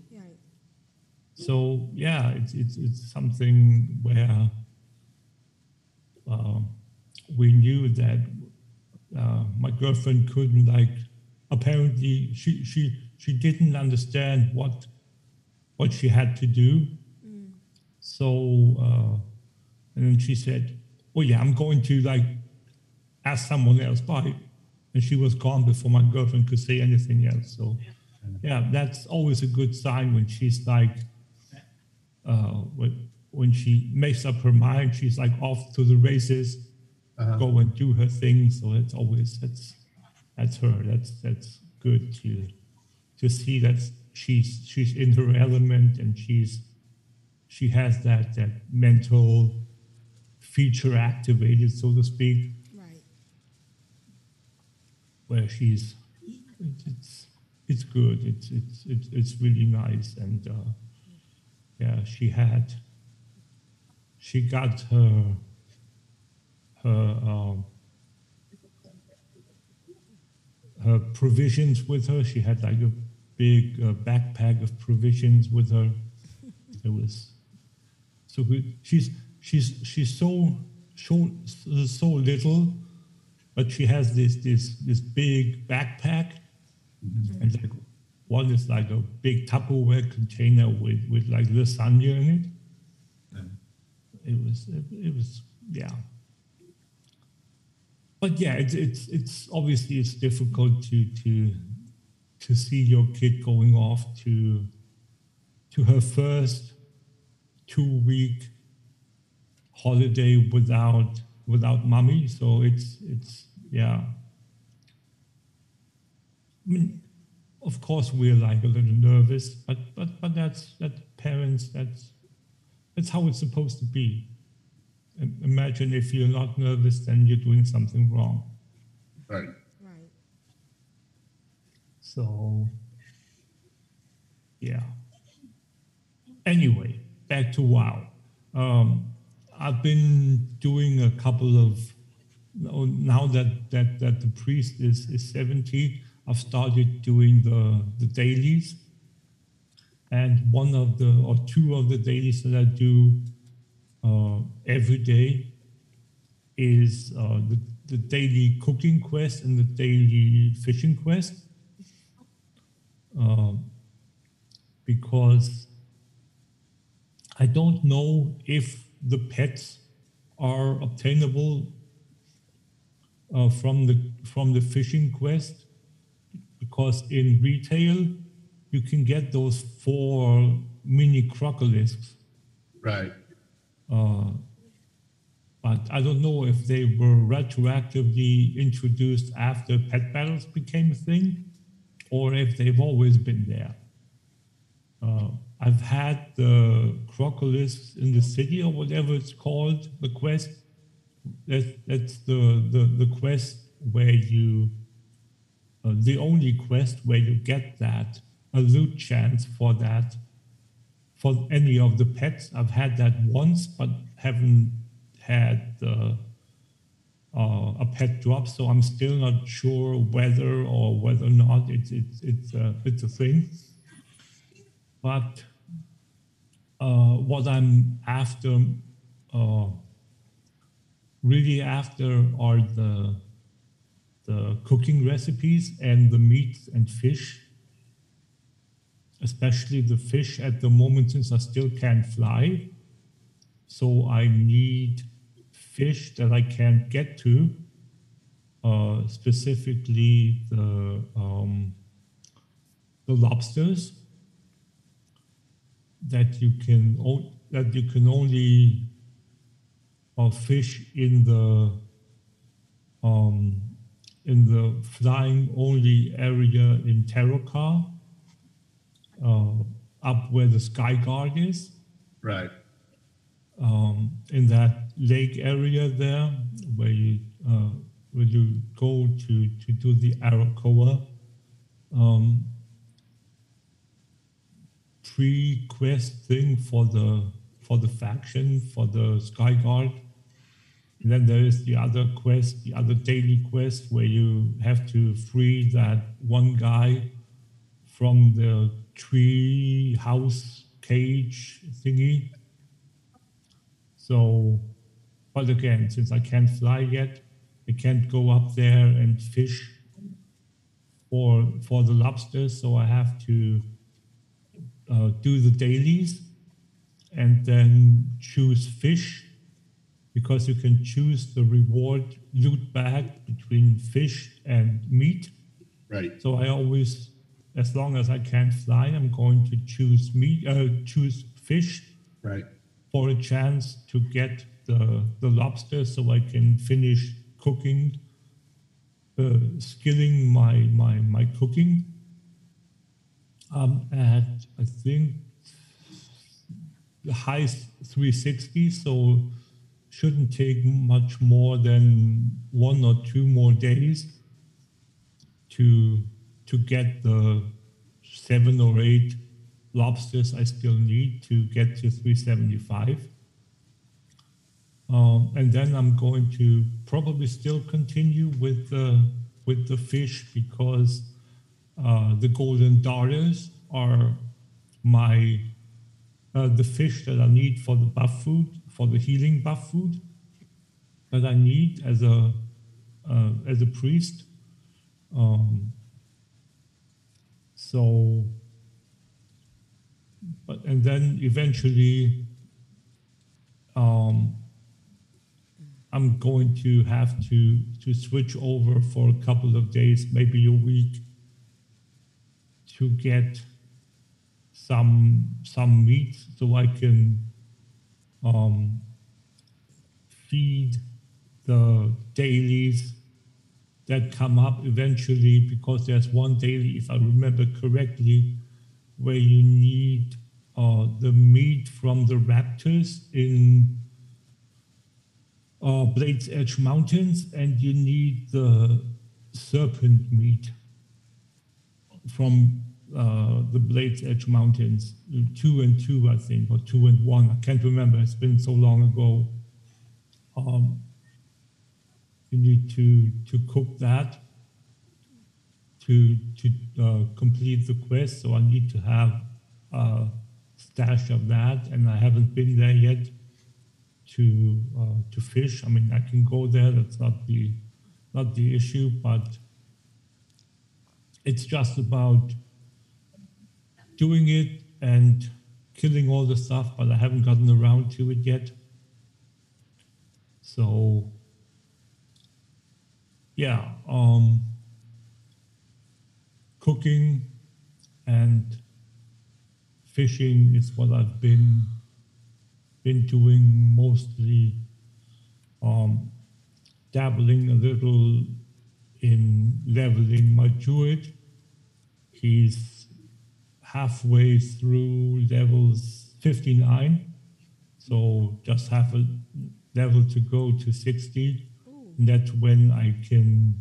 So yeah, it's it's it's something where uh, we knew that uh, my girlfriend couldn't like. Apparently, she she she didn't understand what what she had to do. So uh, and then she said, "Oh yeah, I'm going to like ask someone else." Bye. And she was gone before my girlfriend could say anything else. So yeah, that's always a good sign when she's like uh, when, when she makes up her mind, she's like off to the races, go and do her thing. So it's always that's that's her. That's that's good to to see that she's she's in her element and she's she has that that mental feature activated, so to speak. Right. Where she's it's it's good. It's it's it's it's really nice and. Uh, yeah, she had, she got her, her, um, her provisions with her. She had like a big uh, backpack of provisions with her. It was so good. She's she's she's so so so little, but she has this this this big backpack, and like one is like a big Tupperware container with, with like lasagna in it. It was it, it was yeah. But yeah, it's it's it's obviously it's difficult to to to see your kid going off to to her first two week holiday without without mommy. So it's it's yeah. I mean, of course we're like a little nervous, but but but that's that parents that's that's how it's supposed to be. Imagine if you're not nervous, then you're doing something wrong. Right. Right. So yeah. Anyway, back to WoW. Um, I've been doing a couple of now that that that the priest is is 70 I've started doing the, the dailies. And one of the, or two of the dailies that I do uh, every day is uh, the, the daily cooking quest and the daily fishing quest. Uh, because I don't know if the pets are obtainable uh, from the from the fishing quest because in retail you can get those four mini crocolisks. Right. Uh, but I don't know if they were retroactively introduced after pet battles became a thing, or if they've always been there. Uh, I've had the Crocolis in the city or whatever it's called, the quest. That's, that's the, the, the quest where you, uh, the only quest where you get that, a loot chance for that, for any of the pets. I've had that once, but haven't had uh, uh, a pet drop, so I'm still not sure whether or whether or not it's, it's, uh, it's a thing. But uh, what I'm after, uh, really after, are the the cooking recipes and the meat and fish. Especially the fish at the moment, since I still can't fly. So I need fish that I can't get to, uh, specifically the um, the lobsters that you can o- that you can only uh, fish in the um, in the flying only area in Terokkar, uh, up where the Sky Guard is. Right. Um, in that lake area there, where you uh, where you go to to do the Arakkoa. Um, pre-quest thing for the for the faction for the Sky Guard. And then there is the other quest, the other daily quest where you have to free that one guy from the tree house cage thingy. So, but again, since I can't fly yet, I can't go up there and fish for for the lobsters. So I have to uh, do the dailies and then choose fish because you can choose the reward loot bag between fish and meat. Right. So I always, as long as I can't fly, I'm going to choose meat, uh, choose fish Right. for a chance to get the, the lobster so I can finish cooking, uh, skilling my, my, my cooking. I'm at, I think, the highest 360, so shouldn't take much more than one or two more days to to get the seven or eight lobsters I still need to get to 375. Um, and then I'm going to probably still continue with the with the fish because uh, the golden darters are my uh, the fish that I need for the buff food for the healing buff food that I need as a uh, as a priest. Um, so, but and then eventually, um, I'm going to have to to switch over for a couple of days, maybe a week, to get some some meat so I can um, feed the dailies that come up eventually because there's one daily, if I remember correctly, where you need uh, the meat from the raptors in uh, Blades Edge Mountains, and you need the serpent meat from uh, the Blades Edge Mountains, two and two, I think, or two and one. I can't remember. It's been so long ago. Um, you need to to cook that to to uh, complete the quest. So I need to have a stash of that, and I haven't been there yet to uh, to fish. I mean, I can go there. That's not the not the issue, but it's just about doing it and killing all the stuff, but I haven't gotten around to it yet. So yeah, um, cooking and fishing is what I've been been doing mostly um, dabbling a little in leveling my druid. He's halfway through levels 59, so just half a level to go to 60. And that's when I can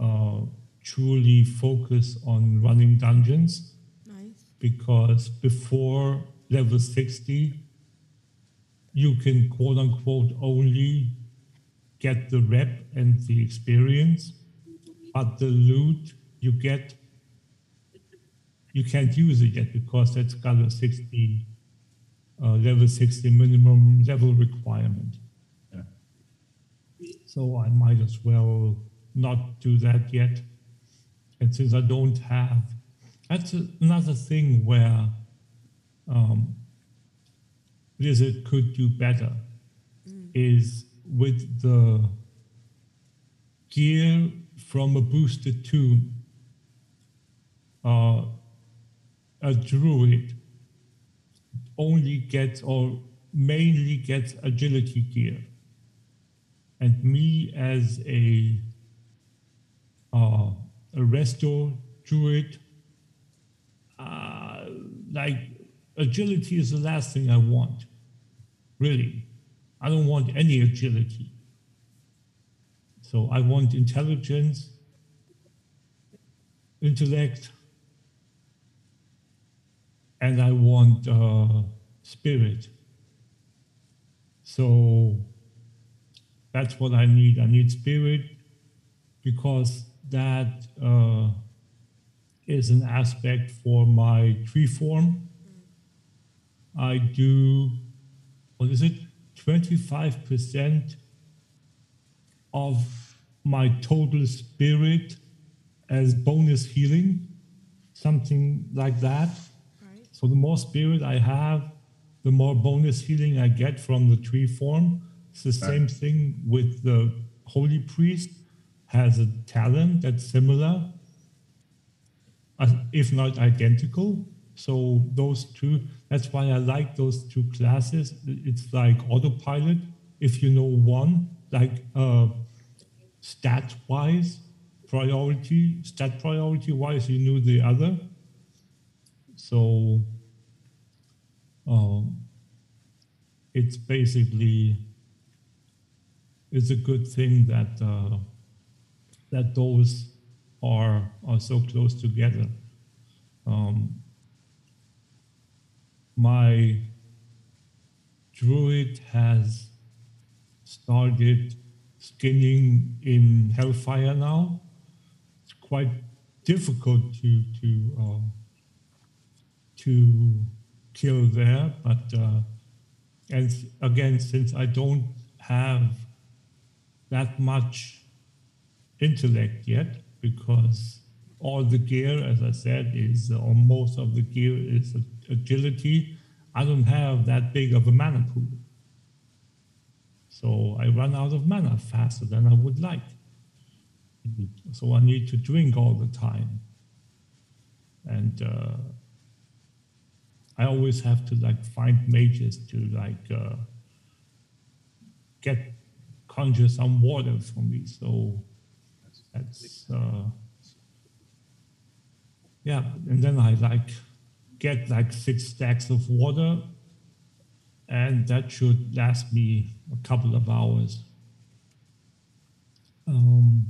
uh, truly focus on running dungeons. Nice. Because before level 60, you can quote unquote only get the rep and the experience, but the loot you get, you can't use it yet because that's got a 60 uh, level 60 minimum level requirement. So I might as well not do that yet. And since I don't have, that's a, another thing where um, Blizzard could do better is with the gear from a boosted tune. Uh, a druid only gets or mainly gets agility gear. And me as a uh, a resto druid, uh, like agility is the last thing I want. Really. I don't want any agility. So I want intelligence, intellect, and I want uh, spirit. So that's what I need. I need spirit because that uh, is an aspect for my tree form. I do, what is it? 25% of my total spirit as bonus healing, something like that. So the more spirit I have, the more bonus healing I get from the tree form. It's the same thing with the holy priest has a talent that's similar, uh, if not identical. So those two, that's why I like those two classes. It's like autopilot. If you know one, like uh, stat wise, priority, stat priority wise, you know the other. So um, it's basically it's a good thing that uh, that those are are so close together. Um, my druid has started skinning in Hellfire now. It's quite difficult to to uh, to kill there, but uh, and again, since I don't have that much intellect yet, because all the gear, as I said, is or most of the gear is agility. I don't have that big of a mana pool. So I run out of mana faster than I would like. So I need to drink all the time. And uh, I always have to like find mages to like uh, get conjure some water for me. So that's uh, yeah, and then I like get like six stacks of water, and that should last me a couple of hours. Um,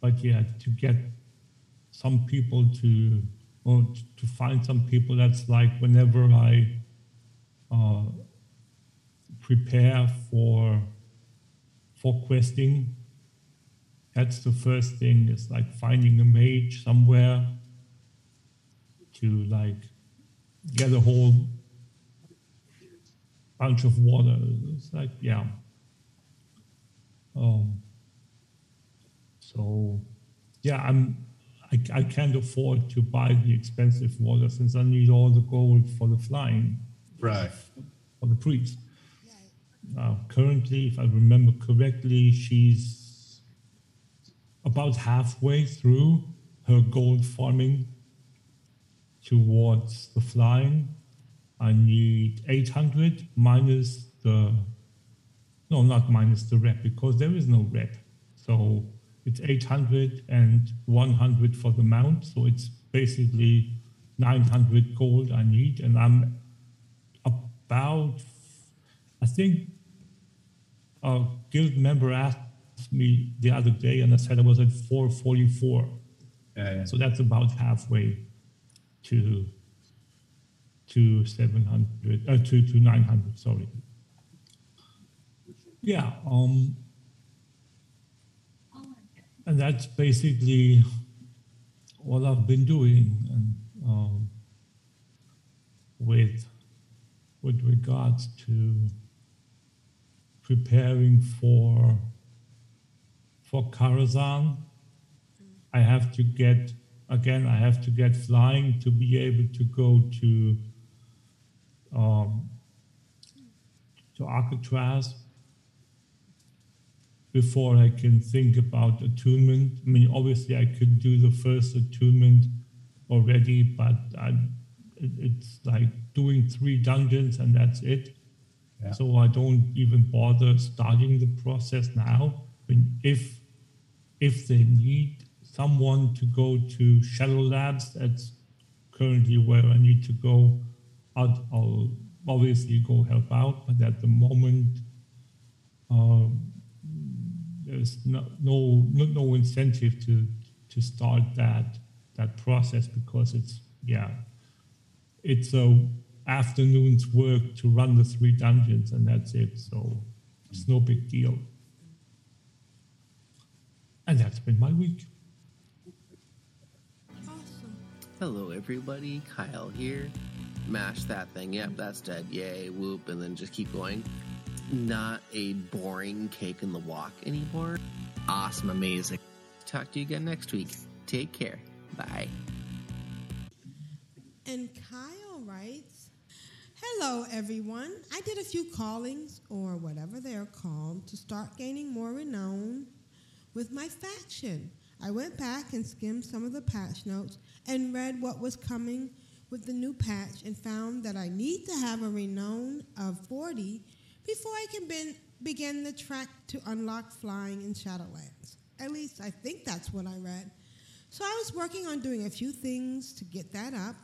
but yeah, to get some people to or to find some people that's like whenever I uh, prepare for for questing that's the first thing is like finding a mage somewhere to like get a whole bunch of water. It's like yeah. Um so yeah i'm I, I can't afford to buy the expensive water since i need all the gold for the flying right for the priest uh, currently if i remember correctly she's about halfway through her gold farming towards the flying. I need 800 minus the no, not minus the rep because there is no rep. So it's 800 and 100 for the mount. So it's basically 900 gold I need, and I'm about, I think a guild member asked me the other day, and I said I was at 444. Yeah, yeah. So that's about halfway to to 700, uh, to, to 900, sorry. Yeah, um, and that's basically what I've been doing and um, with with regards to preparing for for Karazhan. I have to get again. I have to get flying to be able to go to um, to Arcatraz before I can think about attunement. I mean, obviously, I could do the first attunement already, but I, it's like doing three dungeons and that's it. Yeah. So I don't even bother starting the process now. I mean, if if they need someone to go to Shadow Labs, that's currently where I need to go. I'll, I'll obviously go help out, but at the moment, um, there's no, no no no incentive to to start that that process because it's yeah it's a afternoon's work to run the three dungeons and that's it so it's no big deal and that's been my week Hello, everybody. Kyle here. Mash that thing. Yep, that's dead. Yay, whoop, and then just keep going. Not a boring cake in the walk anymore. Awesome, amazing. Talk to you again next week. Take care. Bye. And Kyle writes, Hello, everyone. I did a few callings, or whatever they're called, to start gaining more renown with my faction. I went back and skimmed some of the patch notes and read what was coming with the new patch and found that I need to have a renown of 40 before I can begin the track to unlock flying in Shadowlands. At least I think that's what I read. So I was working on doing a few things to get that up.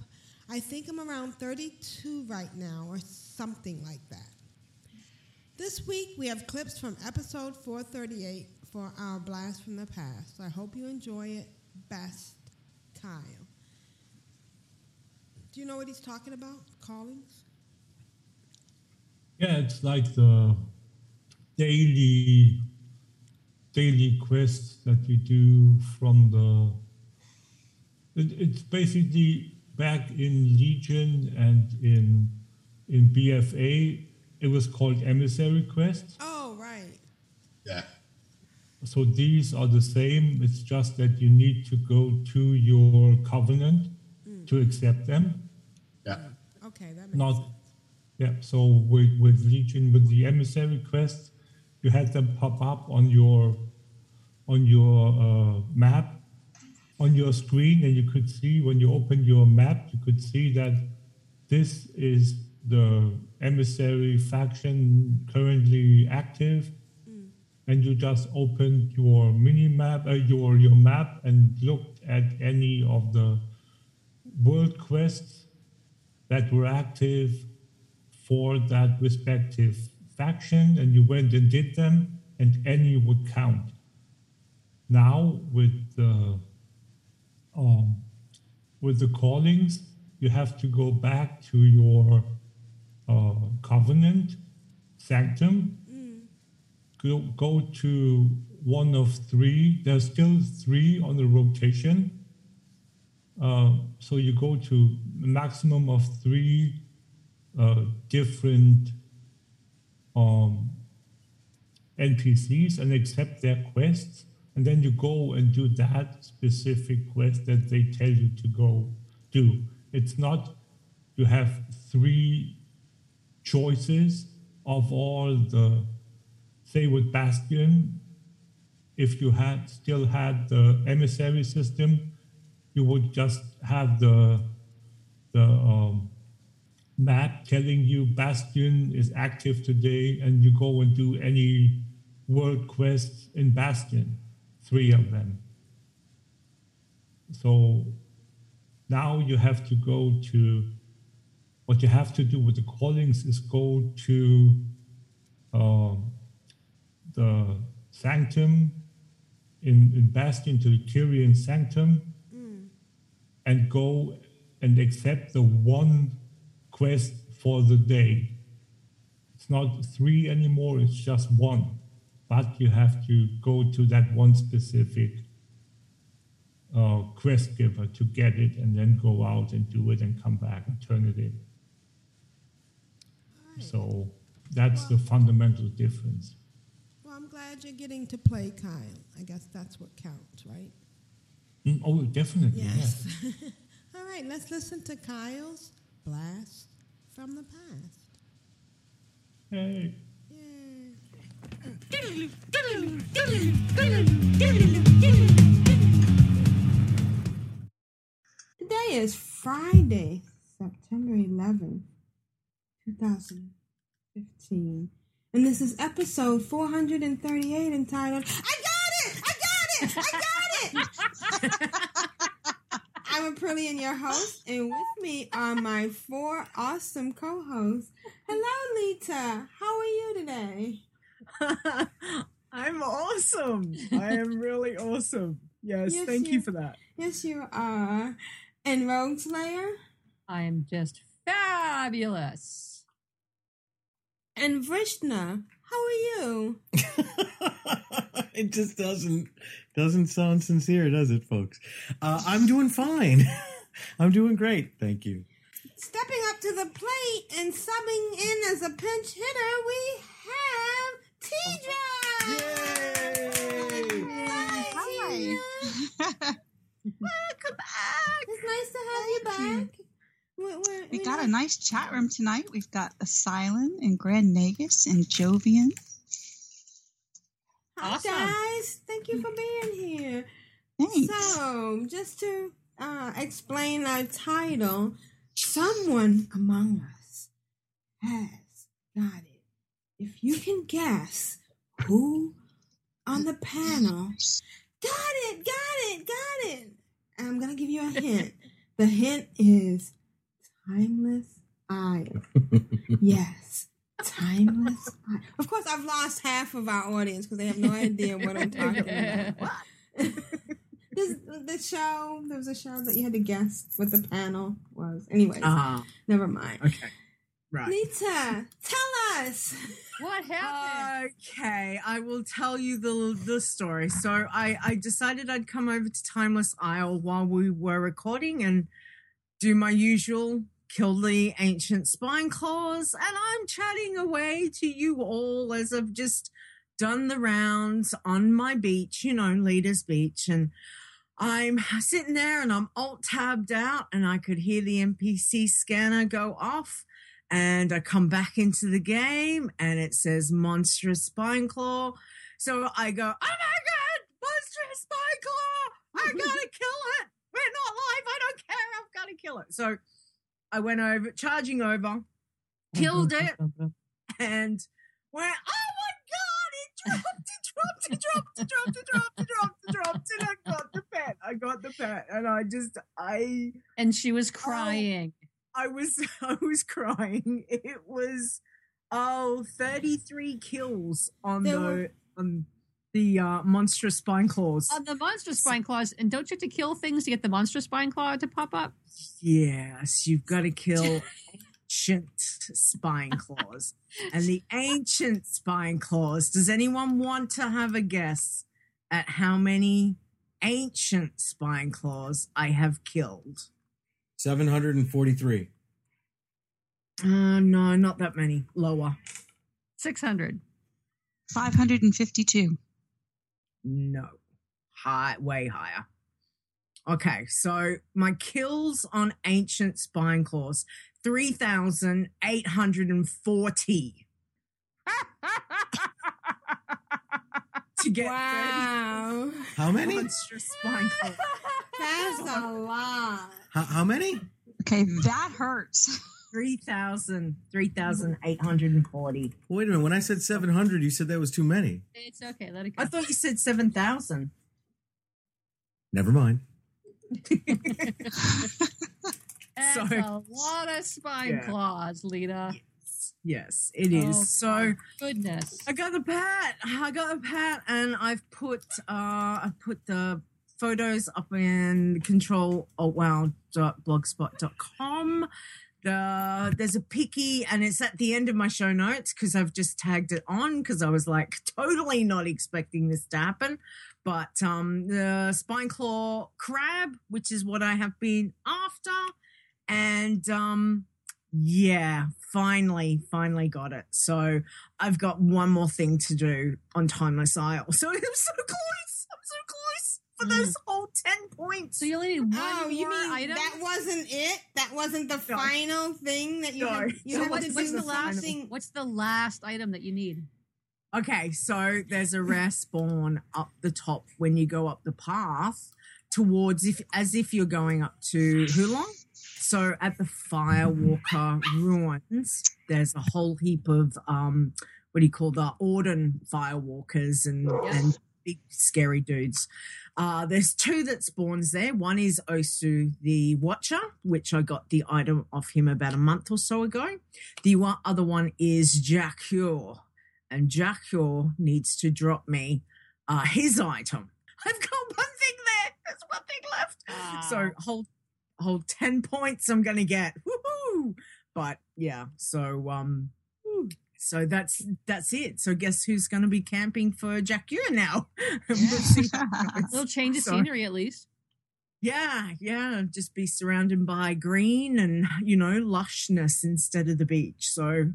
I think I'm around 32 right now, or something like that. This week we have clips from episode 438 for our blast from the past. I hope you enjoy it. Best, Kyle. Do you know what he's talking about? Callings? Yeah it's like the daily daily quests that you do from the it, it's basically back in legion and in in bfa it was called emissary quest Oh, right. Yeah. so these are the same it's just that you need to go to your covenant mm. to accept them Yeah. Mm. Okay, that makes not sense. Yeah so with, with legion with the emissary quest you had them pop up on your on your uh, map on your screen and you could see when you open your map you could see that this is the emissary faction currently active. And you just opened your mini map uh, your your map and looked at any of the world quests that were active for that respective faction and you went and did them and any would count. Now with the um, with the callings you have to go back to your uh, covenant sanctum. Go, go to one of three. There's still three on the rotation. Uh, so you go to a maximum of three uh, different um, NPCs and accept their quests, and then you go and do that specific quest that they tell you to go do. It's not you have three choices of all the say with Bastion. If you had still had the emissary system, you would just have the the um, map telling you Bastion is active today, and you go and do any world quests in Bastion, three of them. So now you have to go to what you have to do with the callings is go to um, the sanctum in, in Bastion to the Kyrian sanctum and go and accept the one quest for the day. It's not three anymore, it's just one. But you have to go to that one specific uh, quest giver to get it and then go out and do it and come back and turn it in. So that's the fundamental difference. Well, I'm glad you're getting to play Kyle. I guess that's what counts, right? Mm, Oh, definitely. Yes. All right, let's listen to Kyle's blast from the past. Hey. Today is Friday, September 11th, 2015. And this is episode 438 entitled, I got it! I got it! I got it! I'm Aprillian, your host, and with me are my four awesome co hosts. Hello, Lita. How are you today? I'm awesome. I am really awesome. Yes, Yes, thank you- you for that. Yes, you are. And Rogue Slayer? I am just fabulous. And Vrishna, how are you? It just doesn't doesn't sound sincere, does it, folks? Uh, I'm doing fine. I'm doing great, thank you. Stepping up to the plate and subbing in as a pinch hitter, we have Tidra. Hi. Tidra. Welcome back. It's nice to have you back. We're- we're- We we got a nice chat room tonight. We've got Asylum and Grand Nagus and Jovian. Hi guys, thank you for being here. Thanks. So, just to uh, explain our title, someone among us has got it. If you can guess who on the panel got it, got it, got it. I'm gonna give you a hint. the hint is timeless eye. yes. Timeless. Of course, I've lost half of our audience because they have no idea what I'm talking about. this, the show, there was a show that you had to guess what the panel was. Anyways, Uh-huh. never mind. Okay. Right. Nita, tell us. What happened? Okay, I will tell you the the story. So I I decided I'd come over to Timeless Isle while we were recording and do my usual kill the ancient spine claws and I'm chatting away to you all as I've just done the rounds on my beach, you know, Leaders Beach and I'm sitting there and I'm alt tabbed out and I could hear the NPC scanner go off and I come back into the game and it says monstrous spine claw. So I go, oh my god, monstrous spine claw! I gotta kill it. We're not live. I don't care. I've got to kill it. So I went over, charging over, oh, killed it, and went, oh my god, it dropped, it dropped, it dropped, it dropped, it dropped, it dropped, it dropped, and I got the pet. I got the pet, and I just, I. And she was oh, crying. I was I was crying. It was oh 33 kills on There the were- on the uh, monstrous spine claws. On the monstrous spine claws, and don't you have to kill things to get the monstrous spine claw to pop up? Yes, you've got to kill ancient spine claws. and the ancient spine claws. Does anyone want to have a guess at how many ancient spine claws I have killed? 743. Uh, no, not that many. Lower. 600. 552. No. High, way higher. Okay, so my kills on ancient spine claws 3,840. to get wow. How many? Monstrous spine claws. That's a lot. How, how many? Okay, that hurts. 3,000, 3,840. Wait a minute. When I said 700, you said that was too many. It's okay. Let it go. I thought you said 7,000. Never mind. That's Sorry. a lot of spine Yeah. claws, Lita. Yes, it is. Oh, so goodness. I got the pat. I got the pat, and I've put uh I put the photos up in control oh wow blogspot.com. The there's a picky and it's at the end of my show notes because I've just tagged it on because I was like totally not expecting this to happen. But um the spine claw crab, which is what I have been after, and um yeah, finally, finally got it. So I've got one more thing to do on Timeless Isle. So I'm so close. I'm so close for those whole 10 points. So you only need one Oh, you more mean item? that wasn't it? That wasn't the final thing that you No. had, you so had what's, to what's do the last? thing? What's the last item that you need? Okay, so there's a rare spawn up the top when you go up the path towards if as if you're going up to Huolon. So at the Firewalker ruins, there's a whole heap of um what do you call the Ordon Firewalkers and and big scary dudes. Uh, there's two that spawns there. One is Osu the Watcher, which I got the item off him about a month or so ago. The one, other one is Jakur, and Jakur needs to drop me uh, his item. I've got one thing there. There's one thing left. So hold hold ten points. I'm gonna get. Woohoo! But yeah, so um, so that's that's it. So guess who's gonna be camping for Jack Jakur now? We'll see how it goes. Little change of So- scenery at least. yeah, yeah, just be surrounded by green and you know lushness instead of the beach. So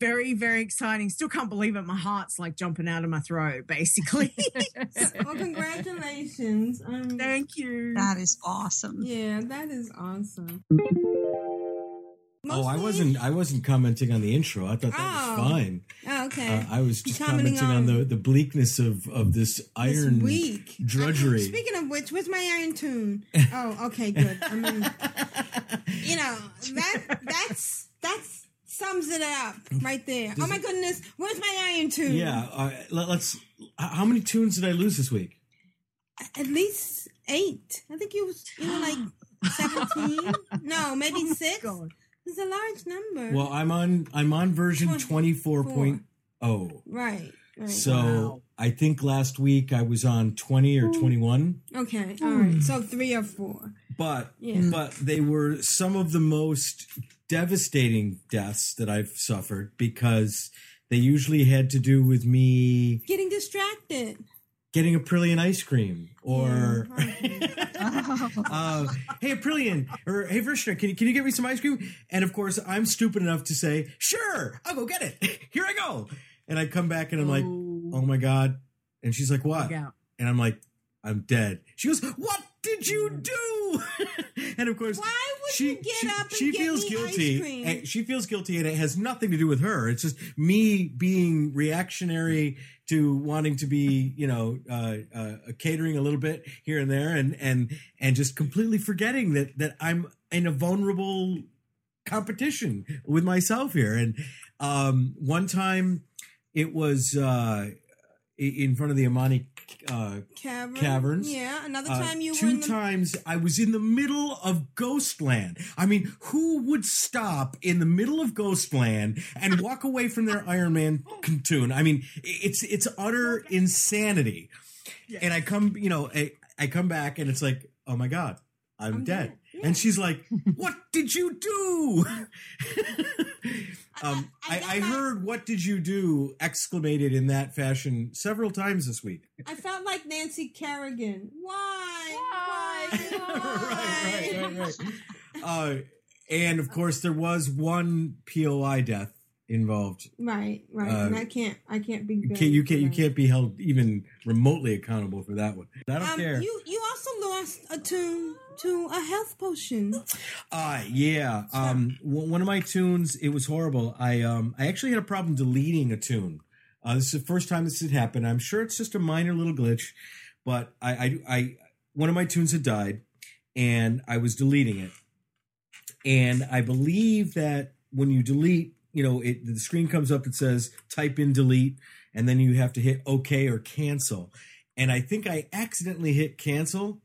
very, very exciting. Still can't believe it. My heart's like jumping out of my throat, basically. Well, congratulations. Um, Thank you. That is awesome. Yeah, that is awesome. Oh, I wasn't. I wasn't commenting on the intro. I thought that Oh. was fine. Oh, okay. Uh, I was just commenting on, the, the bleakness of, of this iron week. drudgery. Speaking of which, where's my iron tune? Oh, okay, good. I mean, you know that that's that's sums it up right there. Oh my goodness, where's my iron tune? yeah. Uh, let, us How many tunes did I lose this week? at least eight. I think you was you were like seventeen. no, maybe six. It's a large number. Well, I'm on. I'm on version twenty four point oh. right. Right. So I think last week I was on twenty or hmm. twenty one. okay, hmm. all right. So three or four. but Yeah. but they were some of the most devastating deaths that I've suffered because they usually had to do with me Getting distracted. Getting a Aprillian ice cream or uh, hey Aprillian or hey Vrishna, can you, can you get me some ice cream? And of course I'm stupid enough to say sure I'll go get it. Here I go. And I come back and I'm like oh my god. And she's like what? And I'm like I'm dead. She goes what did you do? and of course Why would she, you get she, up and she get feels me guilty. ice cream? and she feels guilty, and it has nothing to do with her. It's just me being reactionary to wanting to be, you know, uh, uh, catering a little bit here and there, and and and just completely forgetting that that I'm in a vulnerable competition with myself here. And um, one time, it was uh, in front of the Amani uh, Cavern. caverns. Yeah. Another Uh, time you two were in the times I was in the middle of Ghostland. I mean, who would stop in the middle of Ghostland and walk away from their Iron Man tune? I mean, it's it's utter insanity. And I come, you know, I, I come back and it's like, oh my god, I'm, dead. And she's like, "What did you do?" um, I, I heard "What did you do?" exclamated in that fashion several times this week. I felt like Nancy Kerrigan. Why? Why? right, right, right. Uh, and of course, there was one POI death involved. Right, right. Uh, and I can't I can't be can't, you can't, you can't be held even remotely accountable for that one. I don't um, care. You you also lost a tune to a health potion. Uh yeah. Um w- one of my tunes, it was horrible. I um I actually had a problem deleting a tune. Uh this is the first time this had happened. I'm sure it's just a minor little glitch, but I I, I one of my tunes had died and I was deleting it. and I believe that when you delete, you know, it the screen comes up that says type in delete, and then you have to hit OK or cancel. And I think I accidentally hit cancel,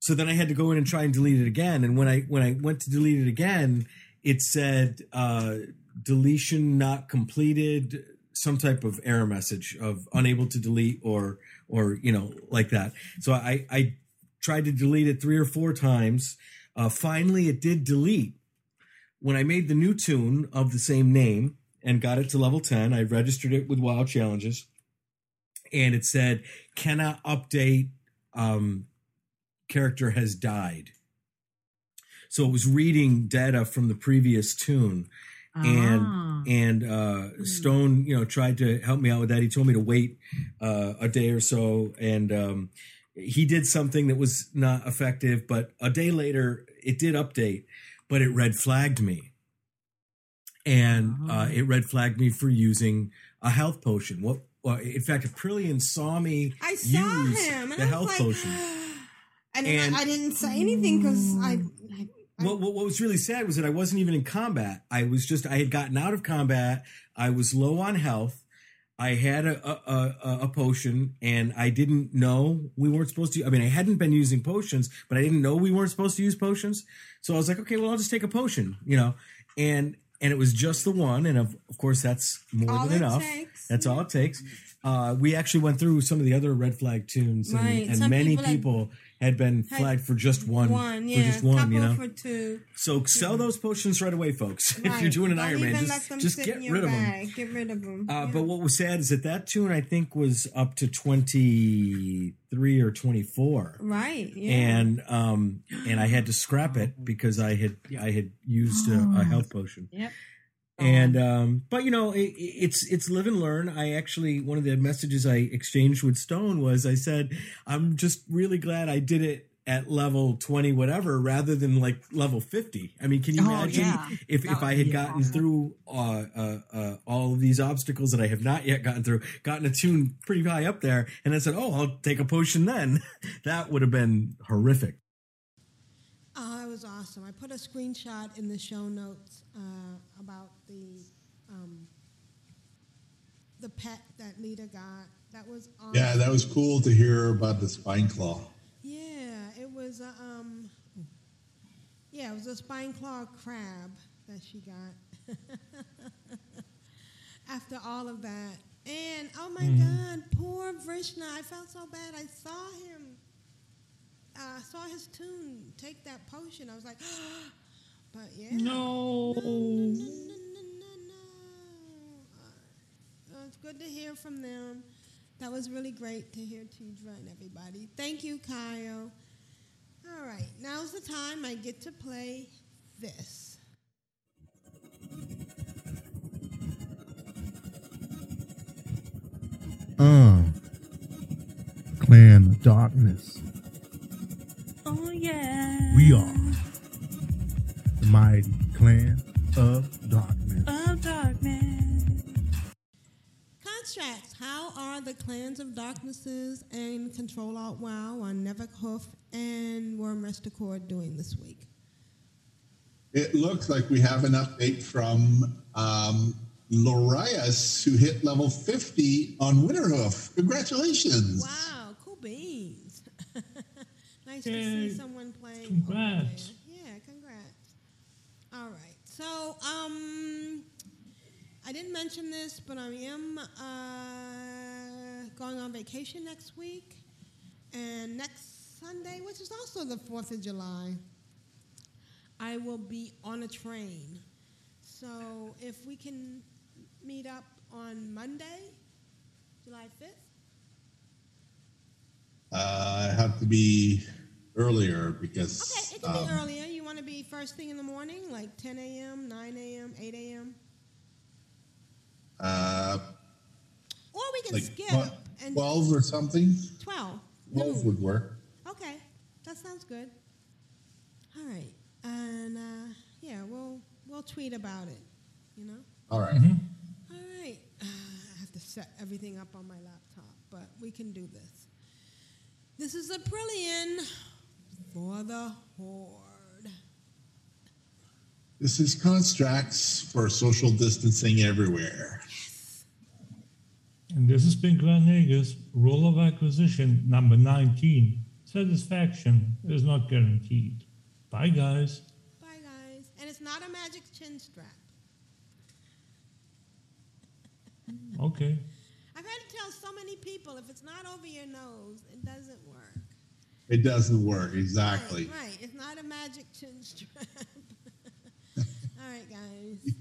so then I had to go in and try and delete it again. And when I when I went to delete it again, it said uh, deletion not completed, some type of error message of unable to delete or or you know like that. So I I tried to delete it three or four times. Uh, finally, it did delete. When I made the new tune of the same name and got it to level 10, I registered it with Wild Challenges and it said, cannot update, um, character has died. So it was reading data from the previous tune. And Ah. and uh, Stone, you know, tried to help me out with that. He told me to wait uh, a day or so, and um, he did something that was not effective. But a day later, it did update, but it red flagged me, and uh, it red flagged me for using a health potion. What? Well, in fact, Aprillian saw me I saw use him, the health like, potion. And, And- I, I didn't say anything because I, I What, what, what was really sad was that I wasn't even in combat. I was just, I had gotten out of combat. I was low on health. I had a, a, a, a potion and I didn't know we weren't supposed to. I mean, I hadn't been using potions, but I didn't know we weren't supposed to use potions. So I was like, okay, well, I'll just take a potion, you know, and, and it was just the one. And of, of course, that's more All than enough. takes. That's all it takes. Uh, we actually went through some of the other red flag tunes, and, Right. and many people people had been had flagged for just one, one, for just one, you know. for two. So sell those potions right away, folks. if you're doing an Don't Iron Man, just, just get in your rid of them. Get rid of them. Uh, But what was sad is that that tune I think was up to twenty three or twenty four, Right. Yeah. and um and I had to scrap it because I had I had used a, a health potion. Yep. And um, but you know, it, it's it's live and learn. I actually one of the messages I exchanged with Stone was I said I'm just really glad I did it at level 20 whatever rather than like level 50 i mean can you Oh, imagine yeah. if, That if i had gotten awesome. through uh, uh, uh, all of these obstacles that i have not yet gotten through gotten a tune pretty high up there and i said oh i'll take a potion then that would have been horrific Oh, it was awesome. I put a screenshot in the show notes uh, about the um, the pet that Lita got. That was awesome. Yeah, that was cool to hear about the spine claw. Yeah, it was a um, yeah, it was a spine claw crab that she got. After all of that, and oh my God, poor Vrishna! I felt so bad. I saw him. I saw his tune take that potion. I was like, but yeah. No. No, no, no, no, no, no. Uh, it's good to hear from them. That was really great to hear Tidra and everybody. Thank you, Kyle. All right, now's the time I get to play this. Uh, Clan Darkness. Yeah. We are the mighty Clan of Darkness. Of darkness. Constrax, how are the clans of darknesses and Control Alt WoW on Neverhoof and Wyrmrest Accord doing this week? It looks like we have an update from um, Lorias, who hit level 50 on Winterhoof. Congratulations. Wow, cool beans. Nice to see someone playing. Congrats. Yeah, congrats. All right. So, um, I didn't mention this, but I am uh, going on vacation next week. And next Sunday, which is also the 4th of July, I will be on a train. So, if we can meet up on Monday, July 5th. Uh, I have to be earlier because. Okay, it can um, be earlier. You want to be first thing in the morning, like 10 a.m., 9 a.m., 8 a.m., Uh, or we can like skip tw- and 12 or something. 12. 12 noon. would work. Okay, that sounds good. All right, and uh, yeah, we'll we'll tweet about it. You know. All right. All right. I have to set everything up on my laptop, but we can do this. This is Aprillian for the Horde. This is Constrax for social distancing everywhere. And this has been Grand Nagus, rule of acquisition number 19. Satisfaction is not guaranteed. Bye, guys. Bye, guys. And it's not a magic chin strap. Okay. I've had to tell so many people if it's not over your nose, it doesn't work. It doesn't work exactly. Right, right. It's not a magic chin strap. All right, guys.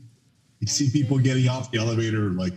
You see people getting off the elevator like